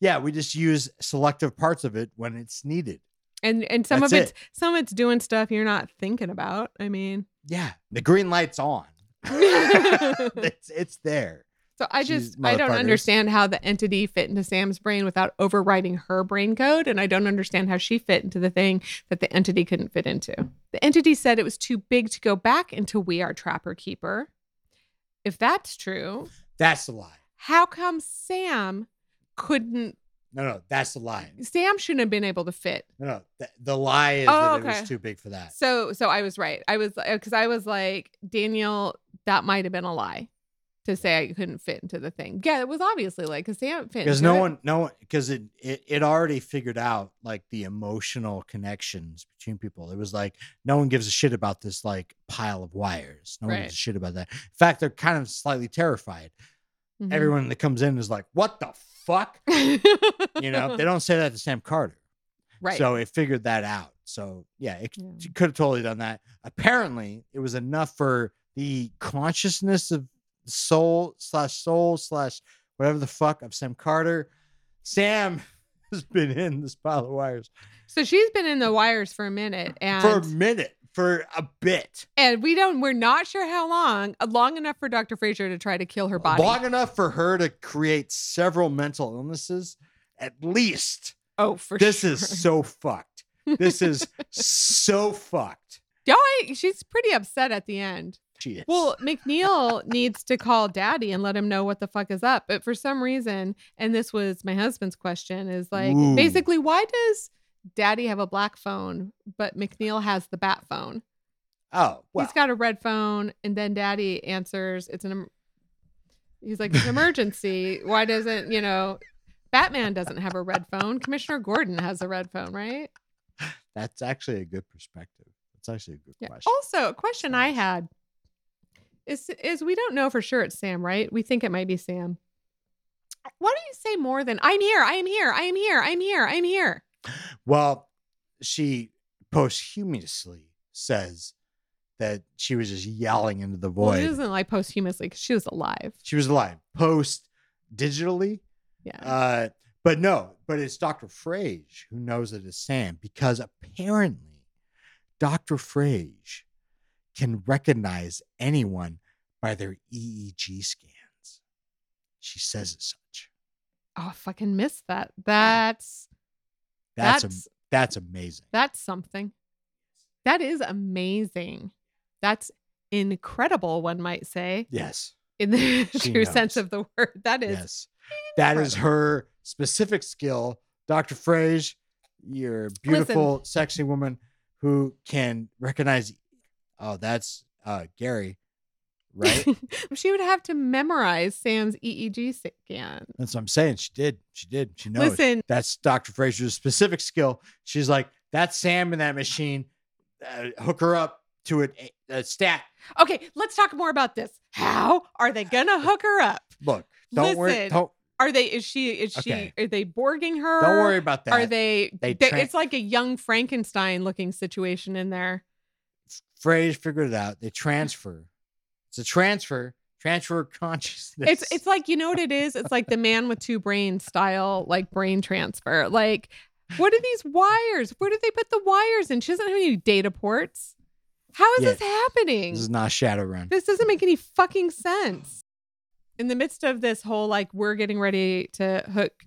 Yeah, we just use selective parts of it when it's needed. and and some That's of it's some of it's doing stuff you're not thinking about. I mean, Yeah, the green light's on. it's it's there. so I just I don't understand how the entity fit into Sam's brain without overriding her brain code, and I don't understand how she fit into the thing that the entity couldn't fit into. The entity said it was too big to go back into We Are Trapper Keeper. If that's true, That's a lie. how come Sam couldn't? No, no, that's the lie. Sam shouldn't have been able to fit. No, no, the, the lie is Oh, that it was too big for that. So, so I was right. I was because I was like Daniel. That might have been a lie to say I couldn't fit into the thing. Yeah, it was obviously like because Sam fit. because no it. one no one because it, it it already figured out like the emotional connections between people it was like no one gives a shit about this like pile of wires no one gives a shit about that in fact they're kind of slightly terrified Mhm. everyone that comes in is like what the fuck you know they don't say that to sam carter. Right. so it figured that out. So yeah it, Yeah. could have totally done that. Apparently it was enough for the consciousness of soul slash soul slash whatever the fuck of sam carter. Sam has been in this pile of wires. So she's been in the wires for a minute, and for a minute for a bit and we don't. We're not sure how long. uh, Long enough for Doctor Fraiser to try to kill her body. long enough for her to create several mental illnesses at least oh, for this sure. is so fucked this is so fucked Yeah, I- she's pretty upset at the end. she is Well, McNeil needs to call daddy and let him know what the fuck is up. But for some reason, and this was my husband's question, is like Ooh. basically, why does daddy have a black phone, but McNeil has the bat phone? oh well He's got a red phone, and then daddy answers, it's an, he's like, an emergency. why doesn't, you know, Batman doesn't have a red phone. Commissioner Gordon has a red phone, right? That's actually a good perspective. That's actually a good Yeah. question. Also, a question I had is is we don't know for sure it's Sam, right? We think it might be Sam. Why don't you say more than I'm here, I am here, I am here, I'm here, I'm here? Well, she posthumously says that she was just yelling into the Well, void. it isn't like posthumously because she was alive. she was alive. Post digitally, Yeah. uh, but no, but it's Dr. Fraiser who knows it is Sam because apparently Dr. Fraiser can recognize anyone by their EEG scans. She says as such. Oh, I fucking missed that. That's That's that's a, that's amazing. that's something. That is amazing. That's incredible, one might say, Yes. in the She true sense of the word. That is Yes. That is her specific skill. Dr. Fraiser, you're a beautiful, sexy woman who can recognize oh, that's uh Gary, right? she would have to memorize Sam's EEG scan. that's what I'm saying. She did. She did. She knows. Listen, That's Dr. Fraiser's specific skill. She's like, that's Sam in that machine. Uh, hook her up to it. A stat. okay, let's talk more about this. How are they gonna hook her up? Look, don't worry. Listen, Don't, Are they? Is she? Is Okay. she? Are they borging her? don't worry about that. Are they? They they- it's like a young Frankenstein looking situation in there. Phrase figured it out. They transfer. It's a transfer. Transfer consciousness. It's it's like you know what it is. It's like the man with two brains style, like brain transfer. Like, what are these wires? Where did they put the wires in? She doesn't have any data ports. How is Yeah. this happening? This is not Shadowrun. This doesn't make any fucking sense. In the midst of this whole like we're getting ready to hook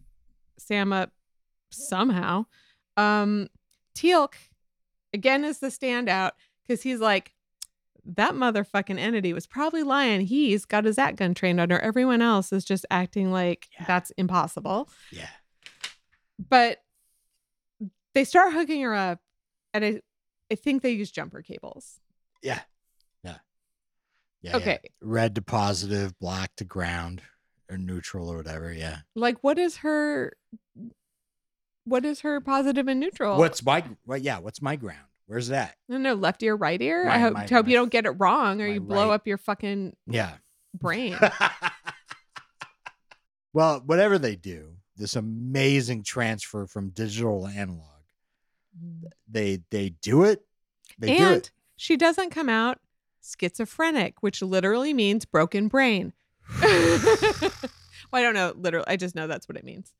Sam up somehow, um Teal'c again is the standout because he's like that motherfucking entity was probably lying. He's got his Zat gun trained on her. Everyone else is just acting like Yeah. that's impossible. Yeah. But they start hooking her up, and I, I think they use jumper cables. Yeah. Yeah. Yeah. yeah. Okay. Red to positive, black to ground, or neutral or whatever. Yeah. like what is her what is her positive and neutral What's my what? Yeah. What's my ground? Where's that? no no left ear right ear i hope, my- hope my you don't get it wrong or you blow right- up your fucking Yeah. brain well, whatever they do, this amazing transfer from digital to analog, mm. they they do it. They do and it. she doesn't come out schizophrenic which literally means broken brain well i don't know literally i just know that's what it means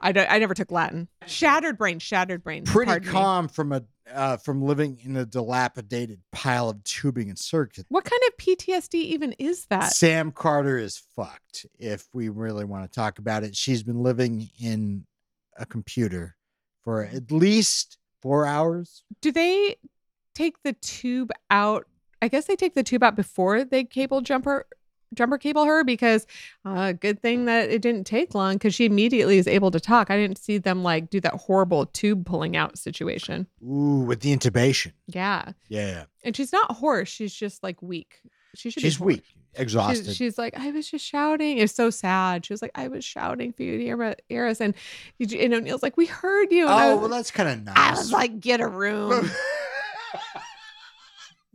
i don't i never took latin shattered brain shattered brain Pretty pardon me. calm from a uh, from living in a dilapidated pile of tubing and circuit. what kind of ptsd even is that Sam Carter is fucked. If we really want to talk about it, she's been living in a computer for at least four hours. do they take the tube out i guess they take the tube out before they cable jumper jumper cable her because uh good thing that it didn't take long because she immediately is able to talk i didn't see them like do that horrible tube pulling out situation Ooh, with the intubation. yeah Yeah, and she's not hoarse she's just like weak she should she's weak, exhausted. She's, she's like, I was just shouting. It's so sad. She was like, I was shouting for you to hear Eris. And, you and O'Neill's like, we heard you. And oh, was, well, that's kind of nice. I was like, get a room.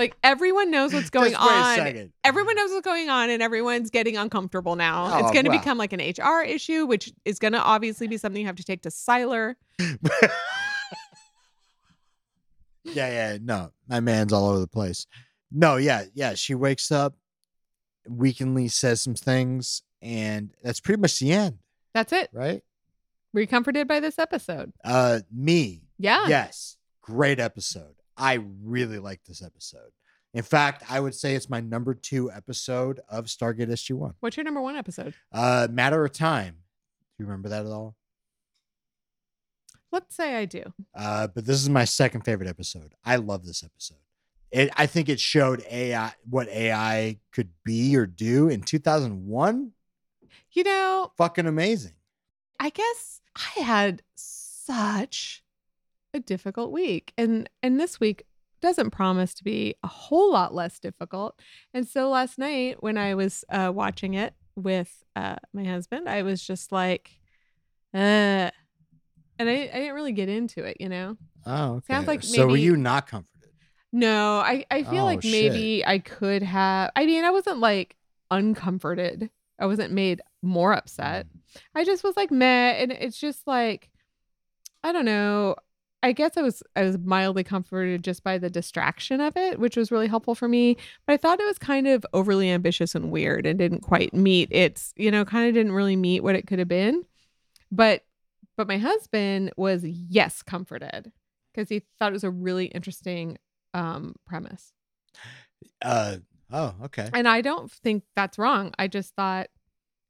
Like everyone knows what's going just wait a on. second. everyone knows what's going on and everyone's getting uncomfortable now. Oh, it's going to well. become like an HR issue, which is going to obviously be something you have to take to Siler. yeah, yeah, no, my man's all over the place. No, yeah, yeah. She wakes up, weakly says some things, and that's pretty much the end, That's it. right? Were you comforted by this episode? Uh, me, Yeah. yes, great episode. I really like this episode. In fact, I would say it's my number two episode of Stargate SG One. What's your number one episode? Uh, Matter of Time. Do you remember that at all? Let's say I do. Uh, but this is my second favorite episode. I love this episode. It, I think it showed AI what AI could be or do in 2001. You know, Fucking amazing. I guess I had such a difficult week. And and this week doesn't promise to be a whole lot less difficult. And so last night when I was uh watching it with uh my husband, I was just like uh and I, I didn't really get into it, you know. Oh, okay. Sounds like so. Were you not comforted? No, I I feel Oh, like maybe I could have I mean, I wasn't like uncomforted. I wasn't made more upset. I just was like meh, and it's just like I don't know. I guess I was I was mildly comforted just by the distraction of it, which was really helpful for me. But I thought it was kind of overly ambitious and weird, and didn't quite meet its you know kind of didn't really meet what it could have been. But but my husband was yes comforted because he thought it was a really interesting um premise, Uh, oh, okay. and I don't think that's wrong. I just thought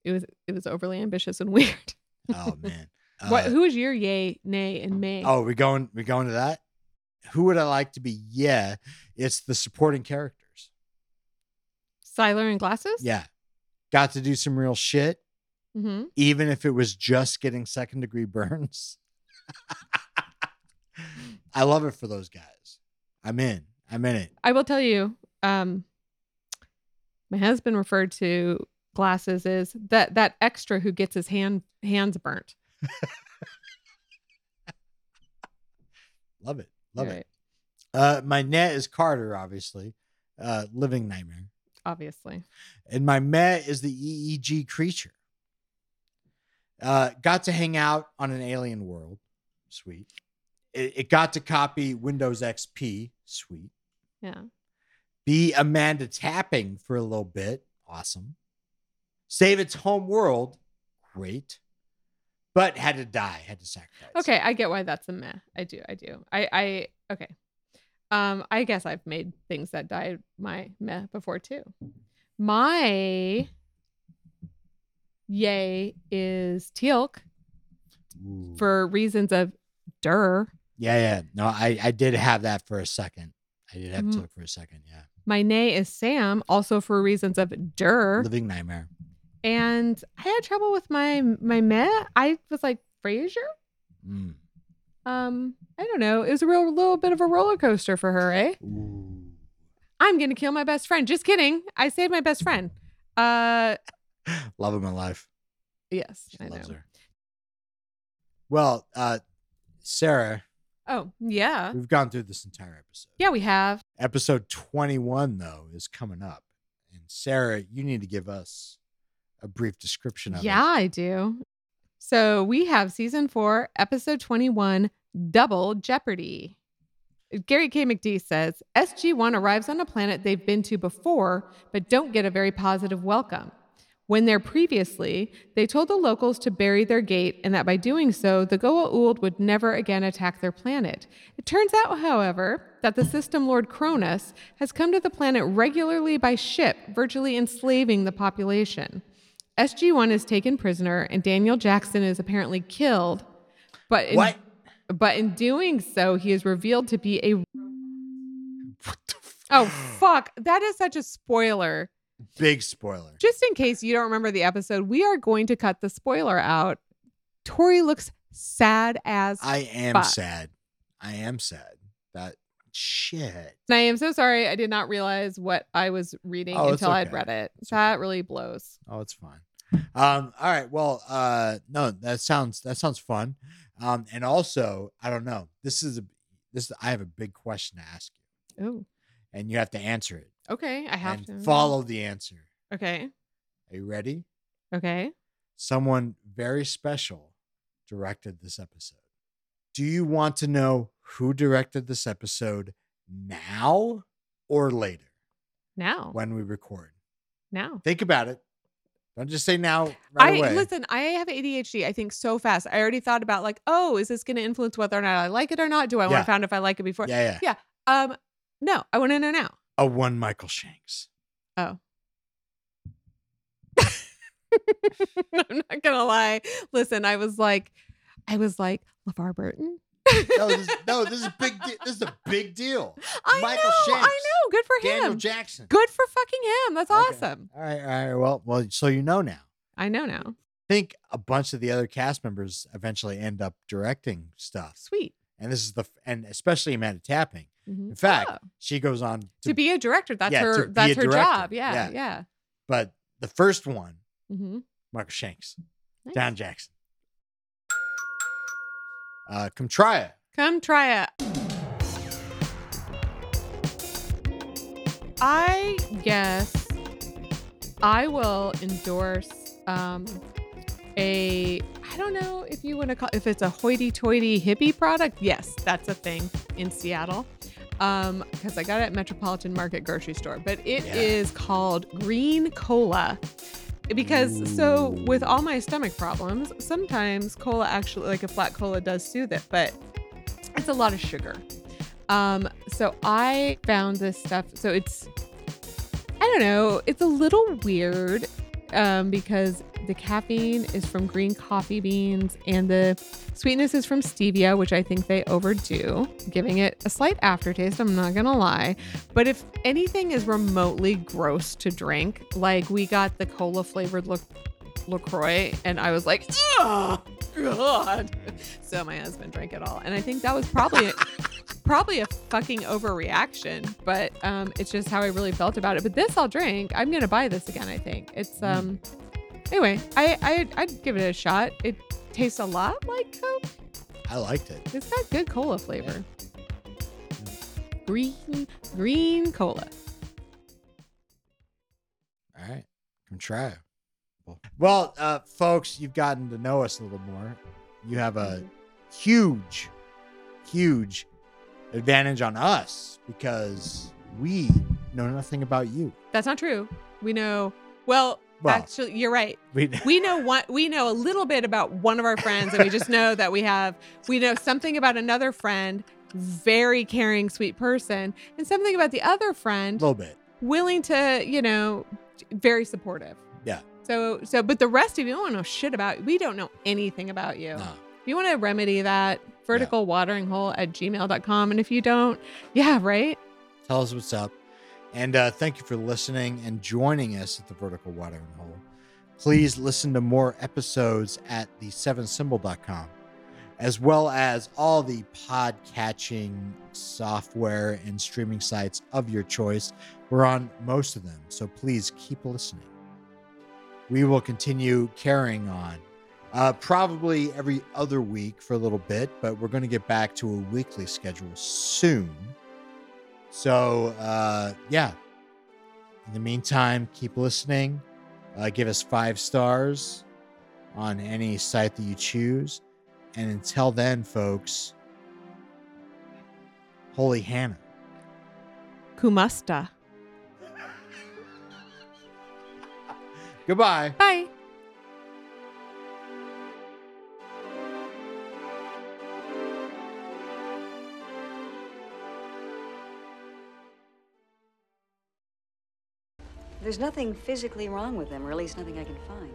It was it was overly ambitious and weird. Oh man. What? Uh, Who is your yay, nay, and may? Oh, we going we going to that? Who would I like to be? Yeah, it's the supporting characters. Siler and glasses. Yeah. Got to do some real shit, Mm-hmm. even if it was just getting second degree burns. I love it for those guys. I'm in. I'm in it. I will tell you. Um, my husband referred to glasses as that that extra who gets his hand hands burnt. Love it. Love it. Uh, my net is Carter, obviously. Uh, living nightmare. Obviously. and my Met is the EEG creature. Uh, got to hang out on an alien world, sweet. It, it got to copy Windows XP, sweet. Yeah. Be Amanda Tapping for a little bit, awesome. Save its home world, great. But had to die, had to sacrifice. Okay, I get why that's a meh. I do. I do. I I okay. Um, I guess I've made things that died my meh before too. My yay is Teal'c Ooh. for reasons of der. yeah, yeah. No, I I did have that for a second. I did have Mhm. to look for a second. Yeah, My nay is Sam, also for reasons of der. living nightmare. And I had trouble with my my meh. I was like Fraiser. Mm. Um, I don't know. It was a real little bit of a roller coaster for her, eh? Ooh. I'm gonna kill my best friend. Just kidding. I saved my best friend. Uh, Love of my life. yes, She I know. her. Well, uh, Sarah, Oh, yeah, we've gone through this entire episode. yeah, we have. Episode 21, though, is coming up. And Sarah, you need to give us a brief description of Yeah, it. I do. So we have season four, episode 21, Double Jeopardy. Gary K. McD says SG1 arrives on a planet they've been to before, but don't get a very positive welcome. When there previously, they told the locals to bury their gate and that by doing so, the Goa'uld would never again attack their planet. It turns out, however, that the system lord Cronus has come to the planet regularly by ship, virtually enslaving the population. SG1 is taken prisoner and Daniel Jackson is apparently killed. But in, What? but in doing so, he is revealed to be a What the f- Oh fuck, that is such a spoiler. Big spoiler. Just in case you don't remember the episode, we are going to cut the spoiler out. Tori looks sad as I am fuck. sad. I am sad. That shit. And I am so sorry. I did not realize what I was reading Oh, until I'd read it. It's that really blows. Oh, it's fine. Um, all right. Well, uh, no, that sounds that sounds fun. Um, and also, I don't know. This is a this. I have a big question to ask you, Oh, and you have to answer it okay. I have and to follow the answer. Okay. Are you ready? Okay. Someone very special directed this episode. Do you want to know who directed this episode now or later Now. when we record? Now. Think about it. Don't just say now right I away. listen, I have ADHD. I think so fast. I already thought about like, oh, is this going to influence whether or not I like it or not? Do I want to find if I like it before? yeah, yeah. Um, no, I want to know now. A one Michael Shanks. Oh. I'm not gonna lie. Listen, I was like, I was like LeVar Burton. No, this, no, this is big. De- this is a big deal. I Michael know, I know. Good for him. Daniel. Jackson. Good for fucking him. That's Okay. awesome. All right, all right. Well, well, so you know now. I know now. I think a bunch of the other cast members eventually end up directing stuff, Sweet. and this is the and especially Amanda Tapping. Mhm. In fact, Oh. she goes on to, to be a director, that's yeah, her. That's her director. job. Yeah, Yeah. yeah. but the first one, Mm-hmm. Michael Shanks, Nice. Don Jackson. Uh, come try it. Come try it. I guess I will endorse um a I don't know if you want to call if it's a hoity-toity hippie product. Yes, that's a thing in Seattle. Um, because I got it at Metropolitan Market grocery store, but it is Yeah. called Green Cola. Because so with all my stomach problems, sometimes cola actually like a flat cola does soothe it, but it's a lot of sugar. Um, so I found this stuff. So it's, I don't know, it's a little weird. Um, because the caffeine is from green coffee beans and the sweetness is from stevia, which I think they overdo, giving it a slight aftertaste. I'm not gonna lie. But if anything is remotely gross to drink, like we got the cola flavored La- LaCroix, and I was like, oh, God. So my husband drank it all. And I think that was probably. probably a fucking overreaction, but um, it's just how I really felt about it. But this I'll drink. I'm gonna buy this again. I think it's um. Anyway, I I I'd give it a shot. It tastes a lot like Coke. I liked it. It's got good cola flavor. Green green cola. All right, come try it. Well, uh, folks, you've gotten to know us a little more. You have a huge, huge advantage on us because we know nothing about you. That's not true. We know well. Well- actually, you're right. We we know what we know a little bit about one of our friends and we just know that we have we know something about another friend very caring sweet person and something about the other friend. a little bit. willing to you know very supportive Yeah. so so but the rest of you don't know shit about we don't know anything about you you want to remedy that vertical watering hole at gmail.com and if you don't yeah right Tell us what's up. And uh, thank you for listening and joining us at the Vertical Watering Hole. Please listen to more episodes at the7symbol.com, as well as all the pod catching software and streaming sites of your choice. We're on most of them, so please keep listening. We will continue carrying on, uh, probably every other week for a little bit, but we're going to get back to a weekly schedule soon. So, uh, yeah. In the meantime, keep listening. Uh, give us five stars on any site that you choose. And until then, folks, Holy Hannah. kumasta Goodbye. bye There's nothing physically wrong with them, or at least nothing I can find.